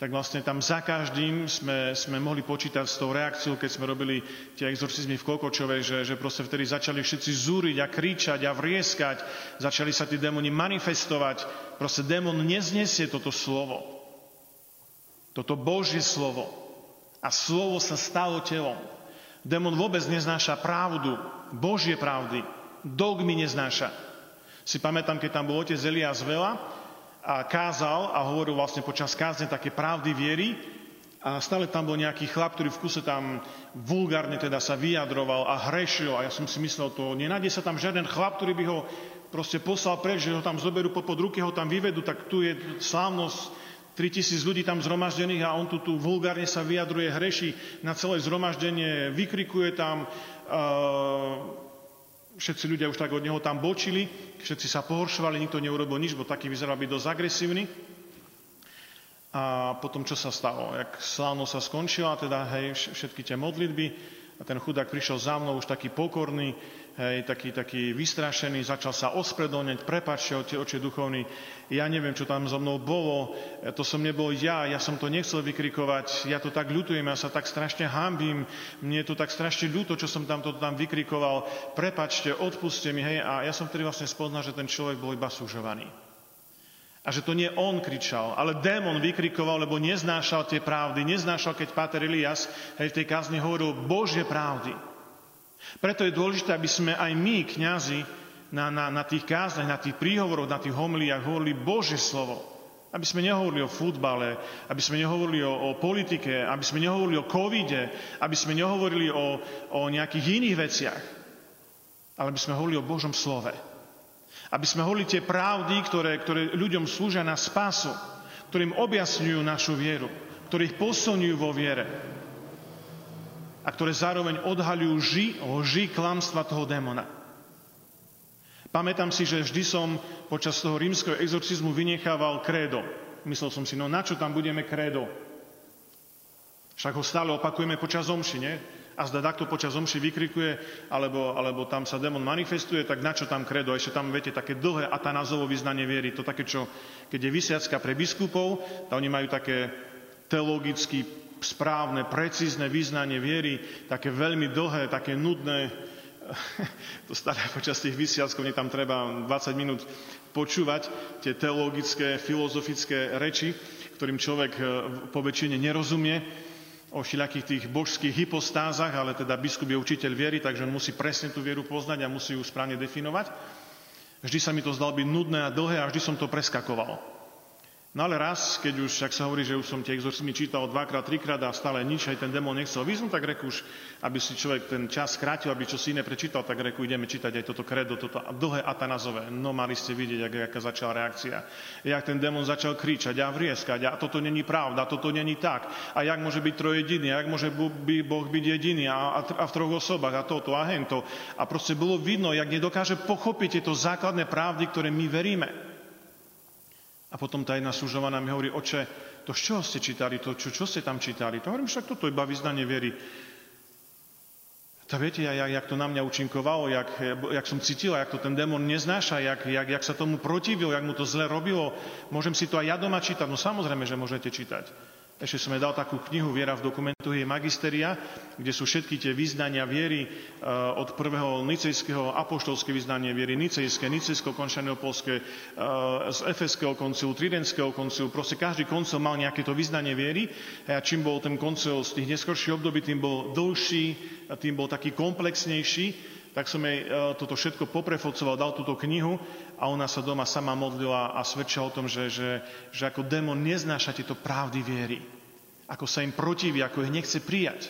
tak vlastne tam za každým sme, sme mohli počítať s tou reakciou, keď sme robili tie exorcizmy v Kokočove, že, že proste vtedy začali všetci zúriť a kričať a vrieskať, začali sa tí démoni manifestovať. Proste démon neznesie toto slovo. Toto Božie slovo. A slovo sa stalo telom. Démon vôbec neznáša pravdu, Božie pravdy. Dogmy neznáša. Si pamätám, keď tam bol otec Elias Vela a kázal a hovoril vlastne počas kázne také pravdy viery, a stále tam bol nejaký chlap, ktorý v kuse tam vulgárne teda sa vyjadroval a hrešil. A ja som si myslel, to nenájde sa tam žiaden chlap, ktorý by ho proste poslal preč, že ho tam zoberú pod ruky, ho tam vyvedú, tak tu je slávnosť, 3000 ľudí tam zhromaždených a on tu, tu vulgárne sa vyjadruje, hreší na celé zhromaždenie, vykrikuje tam, uh, všetci ľudia už tak od neho tam bočili, všetci sa pohoršovali, nikto neurobil nič, bo taký vyzeral byť dosť agresívny. A potom čo sa stalo? Jak slávno sa skončila, teda hej, všetky tie modlitby, a ten chudák prišiel za mnou už taký pokorný, hej, taký, taký vystrašený, začal sa ospredoňať, prepačte, oče, oče duchovný, ja neviem, čo tam so mnou bolo, to som nebol ja, ja som to nechcel vykrikovať, ja to tak ľutujem, ja sa tak strašne hambím, mne je to tak strašne ľúto, čo som tam to tam vykrikoval, prepačte, odpuste mi, hej, a ja som vtedy vlastne spoznal, že ten človek bol iba súžovaný. A že to nie on kričal, ale démon vykrikoval, lebo neznášal tie pravdy. Neznášal, keď Páter Elias hej, v tej kázni hovoril Božie pravdy. Preto je dôležité, aby sme aj my, kňazi, na, na, na tých kázniach, na tých príhovoroch, na tých homliách hovorili Božie slovo. Aby sme nehovorili o futbale, aby sme nehovorili o, o politike, aby sme nehovorili o covide, aby sme nehovorili o, o nejakých iných veciach, ale aby sme hovorili o Božom slove. Aby sme hovorili tie pravdy, ktoré, ktoré ľuďom slúžia na spásu, ktorým objasňujú našu vieru, ktorých posilňujú vo viere a ktoré zároveň odhaľujú ži, lži, klamstva toho démona. Pamätám si, že vždy som počas toho rímskeho exorcizmu vynechával krédo. Myslel som si, no na čo tam budeme krédo? Však ho stále opakujeme počas omši, nie? a zda takto počas omši vykrikuje, alebo, alebo tam sa démon manifestuje, tak na čo tam kredo? Ešte tam, viete, také dlhé atanazovo vyznanie viery. To také, čo, keď je vysiacka pre biskupov, tak oni majú také teologicky správne, precízne vyznanie viery, také veľmi dlhé, také nudné, to staré počas tých vysiackov, nie tam treba 20 minút počúvať tie teologické, filozofické reči, ktorým človek eh, po väčšine nerozumie o všelijakých tých božských hypostázach, ale teda biskup je učiteľ viery, takže on musí presne tú vieru poznať a musí ju správne definovať. Vždy sa mi to zdalo byť nudné a dlhé a vždy som to preskakoval. No ale raz, keď už, ak sa hovorí, že už som tie exorcizmy čítal dvakrát, trikrát a stále nič, aj ten démon nechcel vyznúť, tak reku už, aby si človek ten čas skrátil, aby čo si iné prečítal, tak reku ideme čítať aj toto kredo, toto dlhé atanazové. No mali ste vidieť, jak, aká začala reakcia. Jak ten démon začal kričať a vrieskať a toto není pravda, toto není tak. A jak môže byť trojediný, a jak môže by Boh byť jediný a, a, a v troch osobách a toto a hento. A proste bolo vidno, jak nedokáže pochopiť tieto základné pravdy, ktoré my veríme. A potom tá jedna služovaná mi hovorí, oče, to z čoho ste čítali, to čo, čo ste tam čítali? To hovorím, však toto iba vyznanie viery. To viete, jak, jak to na mňa účinkovalo, jak, jak som cítil, jak to ten démon neznáša, jak, jak, jak sa tomu protivil, jak mu to zle robilo. Môžem si to aj ja doma čítať? No samozrejme, že môžete čítať. Ešte som dal takú knihu Viera v dokumentu jej magisteria, kde sú všetky tie význania viery eh, od prvého nicejského apoštolské význanie viery, nicejské, nicejsko polské, eh, z efeského koncilu, tridentského koncilu. Proste každý koncil mal nejaké to význanie viery a čím bol ten koncil z tých neskorších období, tým bol dlhší, tým bol taký komplexnejší tak som jej eh, toto všetko poprefocoval, dal túto knihu a ona sa doma sama modlila a svedčila o tom, že, že, že ako démon neznáša tieto pravdy viery. Ako sa im protiví, ako ich nechce prijať.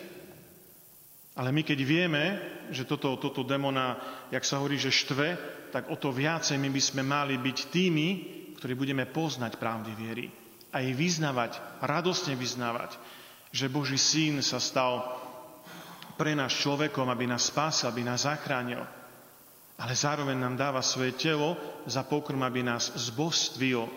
Ale my keď vieme, že toto, toto demona, jak sa hovorí, že štve, tak o to viacej my by sme mali byť tými, ktorí budeme poznať pravdy viery. A ich vyznávať, radosne vyznávať, že Boží syn sa stal pre nás človekom, aby nás spásil, aby nás zachránil ale zároveň nám dáva svoje telo za pokrm, aby nás zbostvil.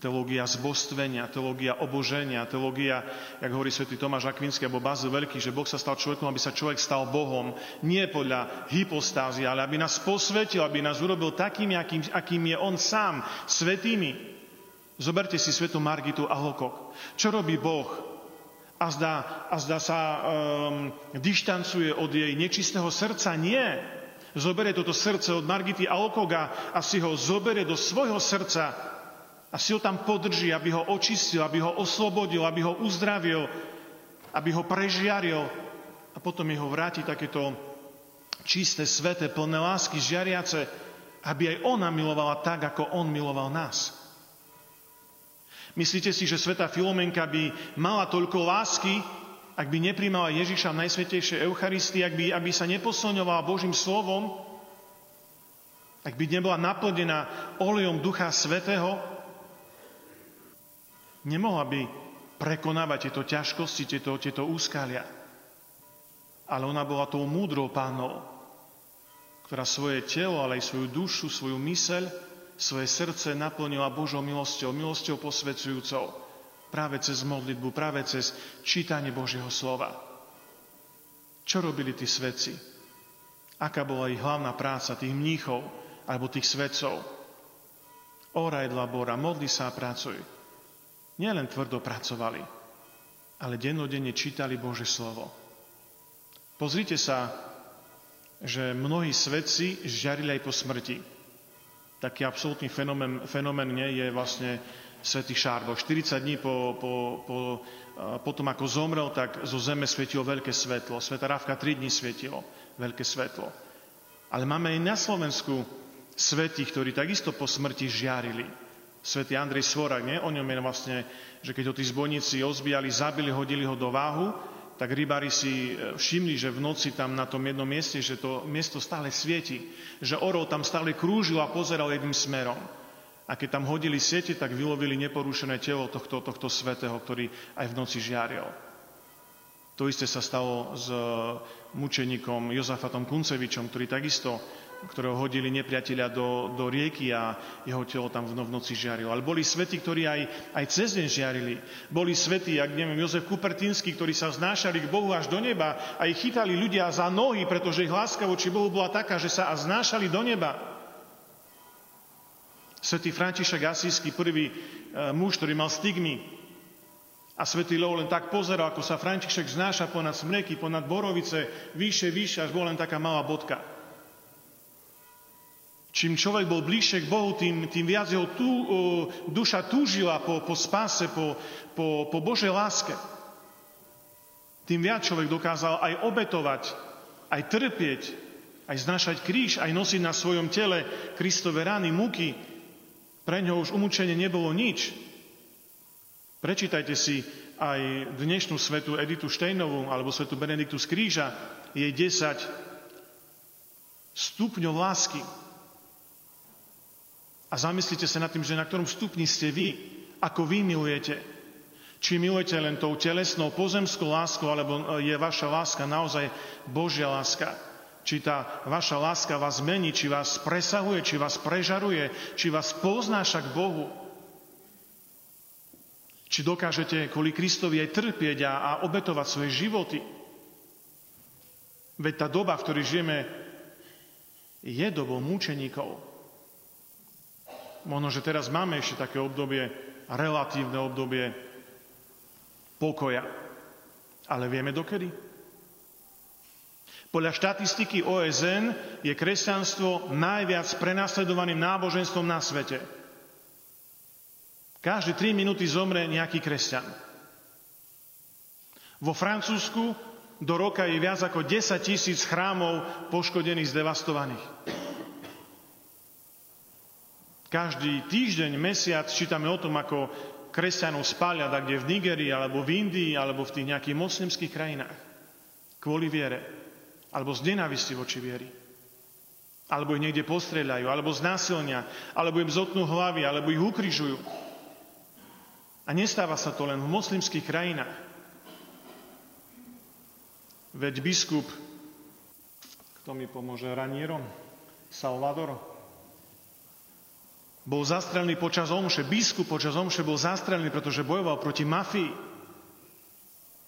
Teológia zbostvenia, teológia oboženia, teológia, jak hovorí svätý Tomáš Akvinský alebo Bazil Veľký, že Boh sa stal človekom, aby sa človek stal Bohom. Nie podľa hypostázy, ale aby nás posvetil, aby nás urobil takým, akým, akým je On sám, svetými. Zoberte si svetu Margitu a Lokok. Čo robí Boh? A zdá, a zdá sa um, dištancuje od jej nečistého srdca? Nie zoberie toto srdce od Margity Alkoga a si ho zoberie do svojho srdca A si ho tam podrží, aby ho očistil, aby ho oslobodil, aby ho uzdravil, aby ho prežiaril a potom ho vráti takéto čisté, sveté, plné lásky, žiariace, aby aj ona milovala tak, ako on miloval nás. Myslíte si, že sveta Filomenka by mala toľko lásky, ak by nepríjmala Ježiša v Najsvetejšej Eucharistii, ak by, aby sa neposilňovala Božím slovom, ak by nebola naplnená olejom Ducha Svetého, nemohla by prekonávať tieto ťažkosti, tieto, tieto úskalia. Ale ona bola tou múdrou pánou, ktorá svoje telo, ale aj svoju dušu, svoju myseľ, svoje srdce naplnila Božou milosťou, milosťou posvedzujúcou, práve cez modlitbu, práve cez čítanie Božieho slova. Čo robili tí svedci? Aká bola ich hlavná práca tých mníchov alebo tých svedcov? Oraj labora, modli sa a pracuj. Nielen tvrdo pracovali, ale dennodenne čítali Bože slovo. Pozrite sa, že mnohí svedci žiarili aj po smrti. Taký absolútny fenomén, fenomén nie je vlastne svätý Šárbo. 40 dní po, po, po, po tom, ako zomrel, tak zo zeme svietilo veľké svetlo. Sveta Rávka 3 dní svietilo veľké svetlo. Ale máme aj na Slovensku svetých, ktorí takisto po smrti žiarili svätý Andrej Svorak, nie? o ňom je vlastne, že keď ho tí zbojníci ozbijali, zabili, hodili ho do váhu, tak rybári si e, všimli, že v noci tam na tom jednom mieste, že to miesto stále svieti, že orol tam stále krúžil a pozeral jedným smerom. A keď tam hodili siete, tak vylovili neporušené telo tohto, tohto svetého, ktorý aj v noci žiaril. To isté sa stalo s mučeníkom Jozafatom Kuncevičom, ktorý takisto ktorého hodili nepriatelia do, do rieky a jeho telo tam v, noci žiarilo. Ale boli svety, ktorí aj, aj cez deň žiarili. Boli svety, jak neviem, Jozef Kupertínsky, ktorí sa znášali k Bohu až do neba a ich chytali ľudia za nohy, pretože ich láska voči Bohu bola taká, že sa a znášali do neba. Svetý František Asísky, prvý e, muž, ktorý mal stigmy, a svätý Leo len tak pozeral, ako sa František znáša ponad smreky, ponad borovice, vyššie, vyššie, až bola len taká malá bodka. Čím človek bol bližšie k Bohu, tým, tým viac jeho tú, uh, duša túžila po, po spáse, po, po, po Božej láske. Tým viac človek dokázal aj obetovať, aj trpieť, aj znašať kríž, aj nosiť na svojom tele Kristove rány, muky. Pre ňo už umúčenie nebolo nič. Prečítajte si aj dnešnú svetu Editu Štejnovú alebo svetu Benediktu z kríža, jej 10 stupňov lásky, a zamyslite sa nad tým, že na ktorom stupni ste vy, ako vy milujete. Či milujete len tou telesnou pozemskou láskou, alebo je vaša láska naozaj Božia láska. Či tá vaša láska vás mení, či vás presahuje, či vás prežaruje, či vás poznáša k Bohu. Či dokážete kvôli Kristovi aj trpieť a, a obetovať svoje životy. Veď tá doba, v ktorej žijeme, je dobou múčeníkov. Možno, že teraz máme ešte také obdobie, relatívne obdobie pokoja. Ale vieme dokedy? Podľa štatistiky OSN je kresťanstvo najviac prenasledovaným náboženstvom na svete. Každé 3 minúty zomre nejaký kresťan. Vo Francúzsku do roka je viac ako 10 tisíc chrámov poškodených, zdevastovaných. Každý týždeň, mesiac čítame o tom, ako kresťanov spália tak kde v Nigerii, alebo v Indii, alebo v tých nejakých moslimských krajinách. Kvôli viere. Alebo z nenávisti voči viery. Alebo ich niekde postrieľajú, alebo znásilnia, alebo im zotnú hlavy, alebo ich ukrižujú. A nestáva sa to len v moslimských krajinách. Veď biskup, kto mi pomôže, Ranierom, Salvador, bol zastrelený počas omše, biskup počas omše bol zastrelený, pretože bojoval proti mafii.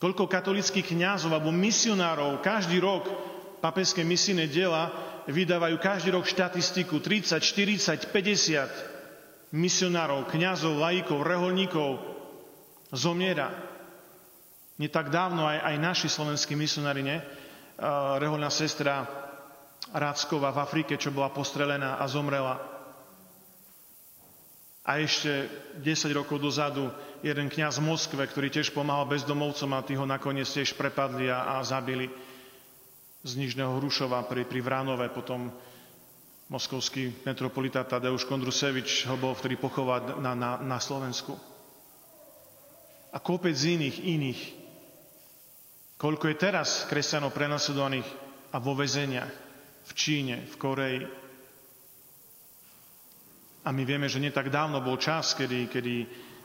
Koľko katolických kňazov alebo misionárov každý rok papeské misijné diela vydávajú každý rok štatistiku 30, 40, 50 misionárov, kňazov, laikov, reholníkov zomiera. Nie tak dávno aj, aj naši slovenskí misionári, ne? reholná sestra Ráckova v Afrike, čo bola postrelená a zomrela. A ešte 10 rokov dozadu jeden kňaz v Moskve, ktorý tiež pomáhal bezdomovcom a tí ho nakoniec tiež prepadli a, a zabili z Nižného Hrušova pri, pri Vránove, potom moskovský metropolita Tadeusz Kondrusevič ho bol vtedy pochovať na, na, na Slovensku. A kopec iných, iných. Koľko je teraz kresťanov prenasledovaných a vo vezeniach v Číne, v Koreji, a my vieme, že nie tak dávno bol čas, kedy, kedy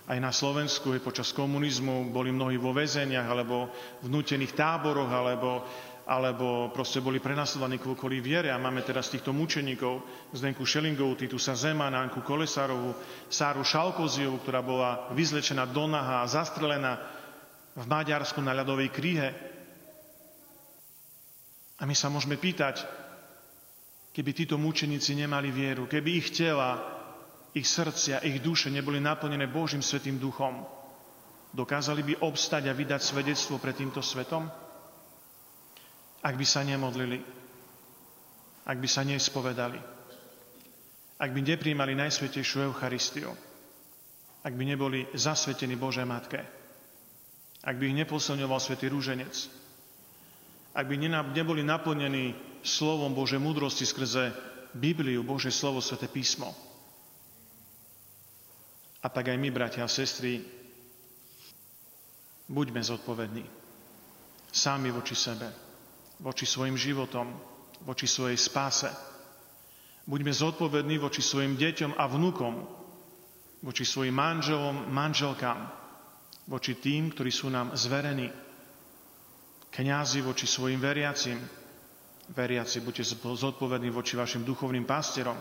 aj na Slovensku počas komunizmu boli mnohí vo väzeniach alebo v nutených táboroch alebo, alebo proste boli prenasledovaní kvôli viere a máme teraz týchto mučeníkov Zdenku Šelingovú, Titusa Zemana, Anku Kolesárovú, Sáru Šalkoziovú, ktorá bola vyzlečená do naha a zastrelená v Maďarsku na ľadovej kríhe. A my sa môžeme pýtať, keby títo mučeníci nemali vieru, keby ich tela ich srdcia, ich duše neboli naplnené Božím Svetým duchom, dokázali by obstať a vydať svedectvo pred týmto svetom? Ak by sa nemodlili, ak by sa nespovedali, ak by nepríjmali Najsvetejšiu Eucharistiu, ak by neboli zasvetení Božej Matke, ak by ich neposilňoval Svetý Rúženec, ak by neboli naplnení slovom Božej múdrosti skrze Bibliu, Bože slovo, Sveté písmo, a tak aj my, bratia a sestry, buďme zodpovední. Sami voči sebe, voči svojim životom, voči svojej spáse. Buďme zodpovední voči svojim deťom a vnúkom, voči svojim manželom, manželkám, voči tým, ktorí sú nám zverení. Kňazi voči svojim veriacim, veriaci, buďte zodpovední voči vašim duchovným pastierom,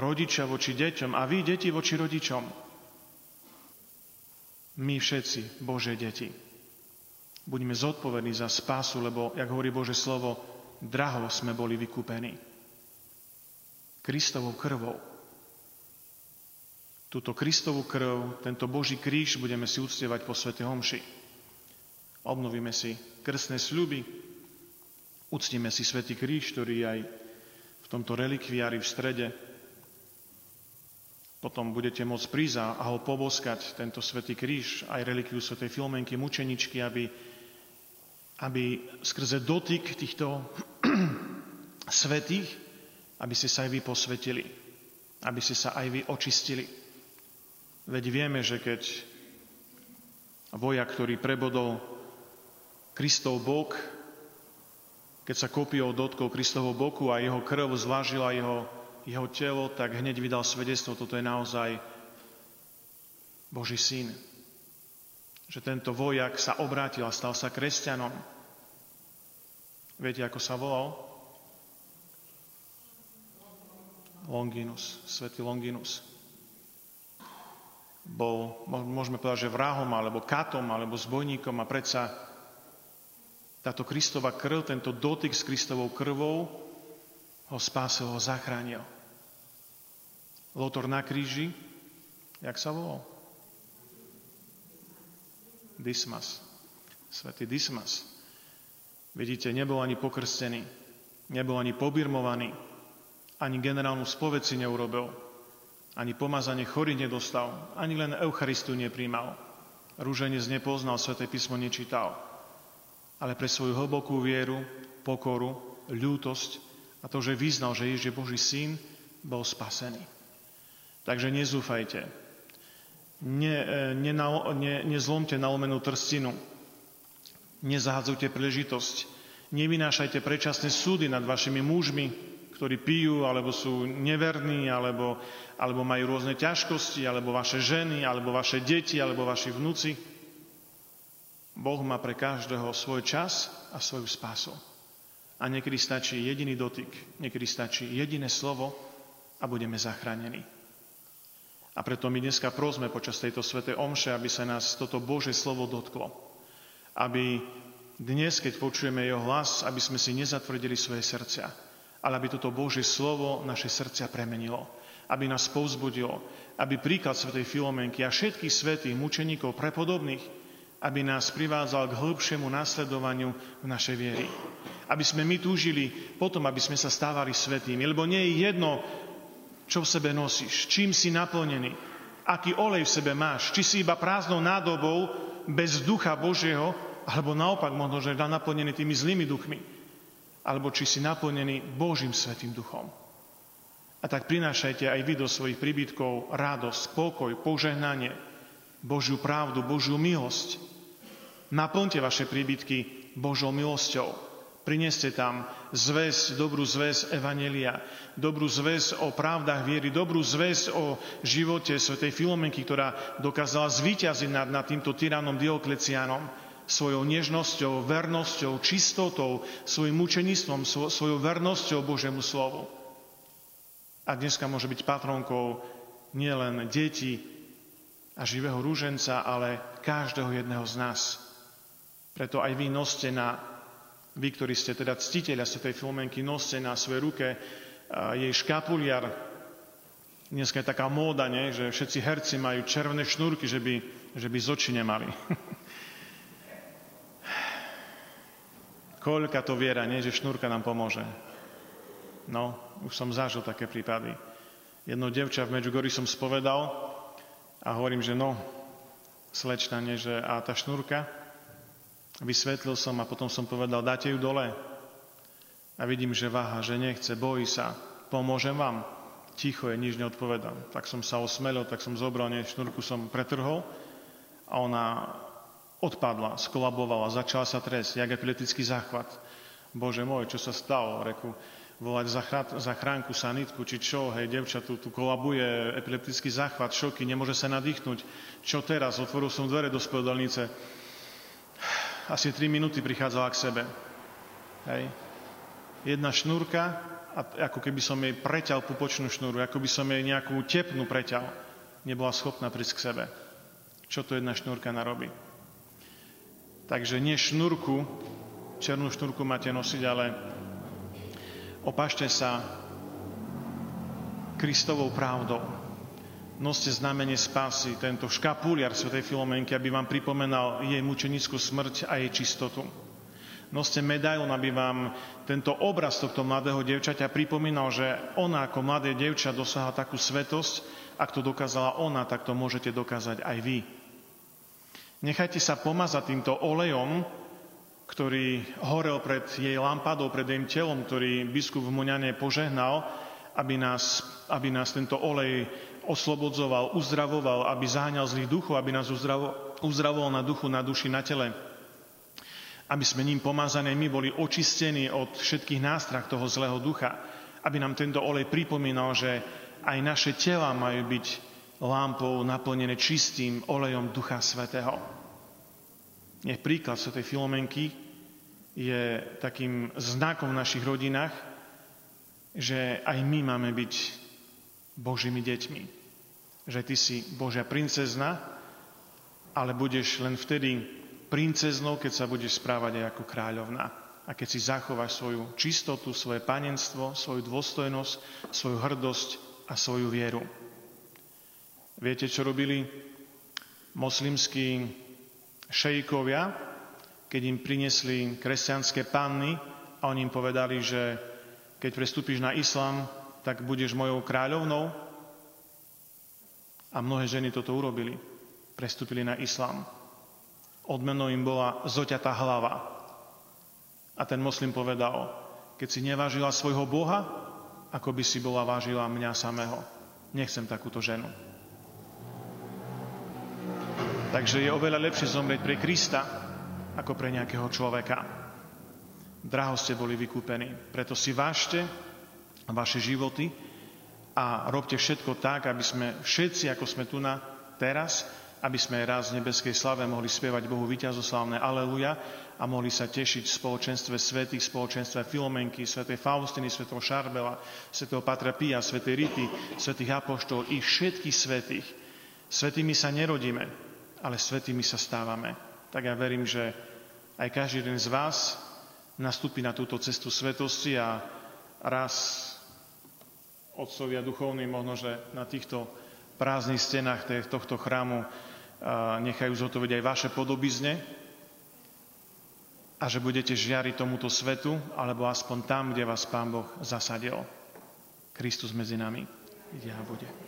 rodičia voči deťom a vy, deti, voči rodičom. My všetci, Bože deti, buďme zodpovední za spásu, lebo, jak hovorí Bože slovo, draho sme boli vykúpení. Kristovou krvou. Túto Kristovú krv, tento Boží kríž budeme si uctievať po Svete Homši. Obnovíme si krstné sľuby, uctíme si Svetý kríž, ktorý aj v tomto relikviári v strede potom budete môcť prísť a ho poboskať, tento svätý kríž, aj relikviu svätej Filmenky, mučeničky, aby, aby skrze dotyk týchto svetých, aby ste sa aj vy posvetili, aby ste sa aj vy očistili. Veď vieme, že keď vojak, ktorý prebodol Kristov bok, keď sa kopiou dotkol Kristovho boku a jeho krv zvážila jeho jeho telo, tak hneď vydal svedectvo, toto je naozaj Boží syn. Že tento vojak sa obrátil a stal sa kresťanom. Viete, ako sa volal? Longinus, svätý Longinus. Bol, môžeme povedať, že vrahom, alebo katom, alebo zbojníkom a predsa táto Kristova krv, tento dotyk s Kristovou krvou ho spásil, ho zachránil. Lotor na kríži, jak sa volal? Dismas. Svetý Dismas. Vidíte, nebol ani pokrstený, nebol ani pobirmovaný, ani generálnu spoveď si neurobil, ani pomazanie chorý nedostal, ani len Eucharistu nepríjmal. Rúženec nepoznal, Sveté písmo nečítal. Ale pre svoju hlbokú vieru, pokoru, ľútosť a to, že vyznal, že Ježiš je Boží syn, bol spasený. Takže nezúfajte. Ne, e, ne, ne, nezlomte nalomenú trstinu. Nezahádzujte príležitosť. Nevynášajte predčasné súdy nad vašimi mužmi, ktorí pijú, alebo sú neverní, alebo, alebo majú rôzne ťažkosti, alebo vaše ženy, alebo vaše deti, alebo vaši vnúci. Boh má pre každého svoj čas a svoju spásu. A niekedy stačí jediný dotyk, niekedy stačí jediné slovo a budeme zachránení. A preto my dneska prosme počas tejto svetej omše, aby sa nás toto Bože slovo dotklo. Aby dnes, keď počujeme jeho hlas, aby sme si nezatvrdili svoje srdcia, ale aby toto Bože slovo naše srdcia premenilo. Aby nás povzbudilo, aby príklad svetej Filomenky a všetkých svetých mučeníkov prepodobných, aby nás privádzal k hĺbšiemu následovaniu v našej viery. Aby sme my túžili potom, aby sme sa stávali svetými. Lebo nie je jedno, Čo v sebe nosíš? Čím si naplnený? Aký olej v sebe máš? Či si iba prázdnou nádobou bez ducha Božieho, alebo naopak možno, že naplnený tými zlými duchmi, alebo či si naplnený Božím Svetým duchom. A tak prinášajte aj vy do svojich príbytkov radosť, pokoj, požehnanie, Božiu pravdu, Božiu milosť. Naplňte vaše príbytky Božou milosťou. Prineste tam zväz, dobrú zväz Evanelia, dobrú zväz o právdach viery, dobrú zväz o živote svätej Filomenky, ktorá dokázala zvíťaziť nad, nad týmto tyranom Dioklecianom svojou nežnosťou, vernosťou, čistotou, svojim mučenictvom, svojou vernosťou Božemu slovu. A dneska môže byť patronkou nielen detí a živého rúženca, ale každého jedného z nás. Preto aj vy noste na vy, ktorí ste teda ctiteľa tej Filomenky, noste na svojej ruke jej škapuliar. Dneska je taká móda, nie? že všetci herci majú červené šnúrky, že by, že by z oči nemali. Koľka to viera, nie? že šnúrka nám pomôže. No, už som zažil také prípady. Jedno devča v Medžugorí som spovedal a hovorím, že no, slečna, nie, že a tá šnúrka, Vysvetlil som a potom som povedal, dáte ju dole. A vidím, že váha, že nechce, bojí sa. Pomôžem vám? Ticho je, nič neodpovedám. Tak som sa osmelil, tak som zobral, nie, šnúrku som pretrhol a ona odpadla, skolabovala, začala sa tresť, jak epileptický záchvat. Bože môj, čo sa stalo? Reku, volať zachránku, sanitku, či čo, hej, devča tu, tu kolabuje, epileptický záchvat, šoky, nemôže sa nadýchnuť. Čo teraz? Otvoril som dvere do spovedalnice asi 3 minúty prichádzala k sebe. Hej. Jedna šnúrka, ako keby som jej preťal pupočnú šnúru, ako by som jej nejakú tepnú preťal. Nebola schopná prísť k sebe. Čo to jedna šnúrka narobí? Takže nie šnúrku, černú šnúrku máte nosiť, ale opašte sa Kristovou pravdou noste znamenie spásy, tento škapuliar Sv. Filomenky, aby vám pripomenal jej mučenickú smrť a jej čistotu. Noste medailon, aby vám tento obraz tohto mladého devčaťa pripomínal, že ona ako mladé devča dosáha takú svetosť, ak to dokázala ona, tak to môžete dokázať aj vy. Nechajte sa pomazať týmto olejom, ktorý horel pred jej lampadou, pred jej telom, ktorý biskup v Moňane požehnal, aby nás, aby nás tento olej oslobodzoval, uzdravoval, aby záňal zlých duchov, aby nás uzdravo, uzdravoval na duchu, na duši, na tele. Aby sme ním pomazané my boli očistení od všetkých nástrach toho zlého ducha. Aby nám tento olej pripomínal, že aj naše tela majú byť lámpou naplnené čistým olejom Ducha Svetého. Nech príklad Svetej Filomenky je takým znakom v našich rodinách, že aj my máme byť Božími deťmi. Že ty si Božia princezna, ale budeš len vtedy princeznou, keď sa budeš správať aj ako kráľovná. A keď si zachováš svoju čistotu, svoje panenstvo, svoju dôstojnosť, svoju hrdosť a svoju vieru. Viete, čo robili moslimskí šejkovia, keď im priniesli kresťanské panny a oni im povedali, že keď prestúpiš na islám, tak budeš mojou kráľovnou. A mnohé ženy toto urobili. Prestúpili na islám. Odmenou im bola zoťatá hlava. A ten moslim povedal, keď si nevážila svojho Boha, ako by si bola vážila mňa samého. Nechcem takúto ženu. Takže je oveľa lepšie zomrieť pre Krista, ako pre nejakého človeka. Draho ste boli vykúpení. Preto si vážte vaše životy a robte všetko tak, aby sme všetci, ako sme tu na teraz, aby sme raz v nebeskej slave mohli spievať Bohu víťazoslavné Aleluja a mohli sa tešiť v spoločenstve svetých, spoločenstve Filomenky, svetej Faustiny, svetého Šarbela, svetého Patra Pia, svetej Rity, svetých Apoštol i všetkých svetých. Svetými sa nerodíme, ale svetými sa stávame. Tak ja verím, že aj každý jeden z vás nastúpi na túto cestu svetosti a raz otcovia duchovní možno, že na týchto prázdnych stenách tohto chrámu nechajú zhotoviť aj vaše podobizne a že budete žiariť tomuto svetu, alebo aspoň tam, kde vás Pán Boh zasadil. Kristus medzi nami. ide a bude.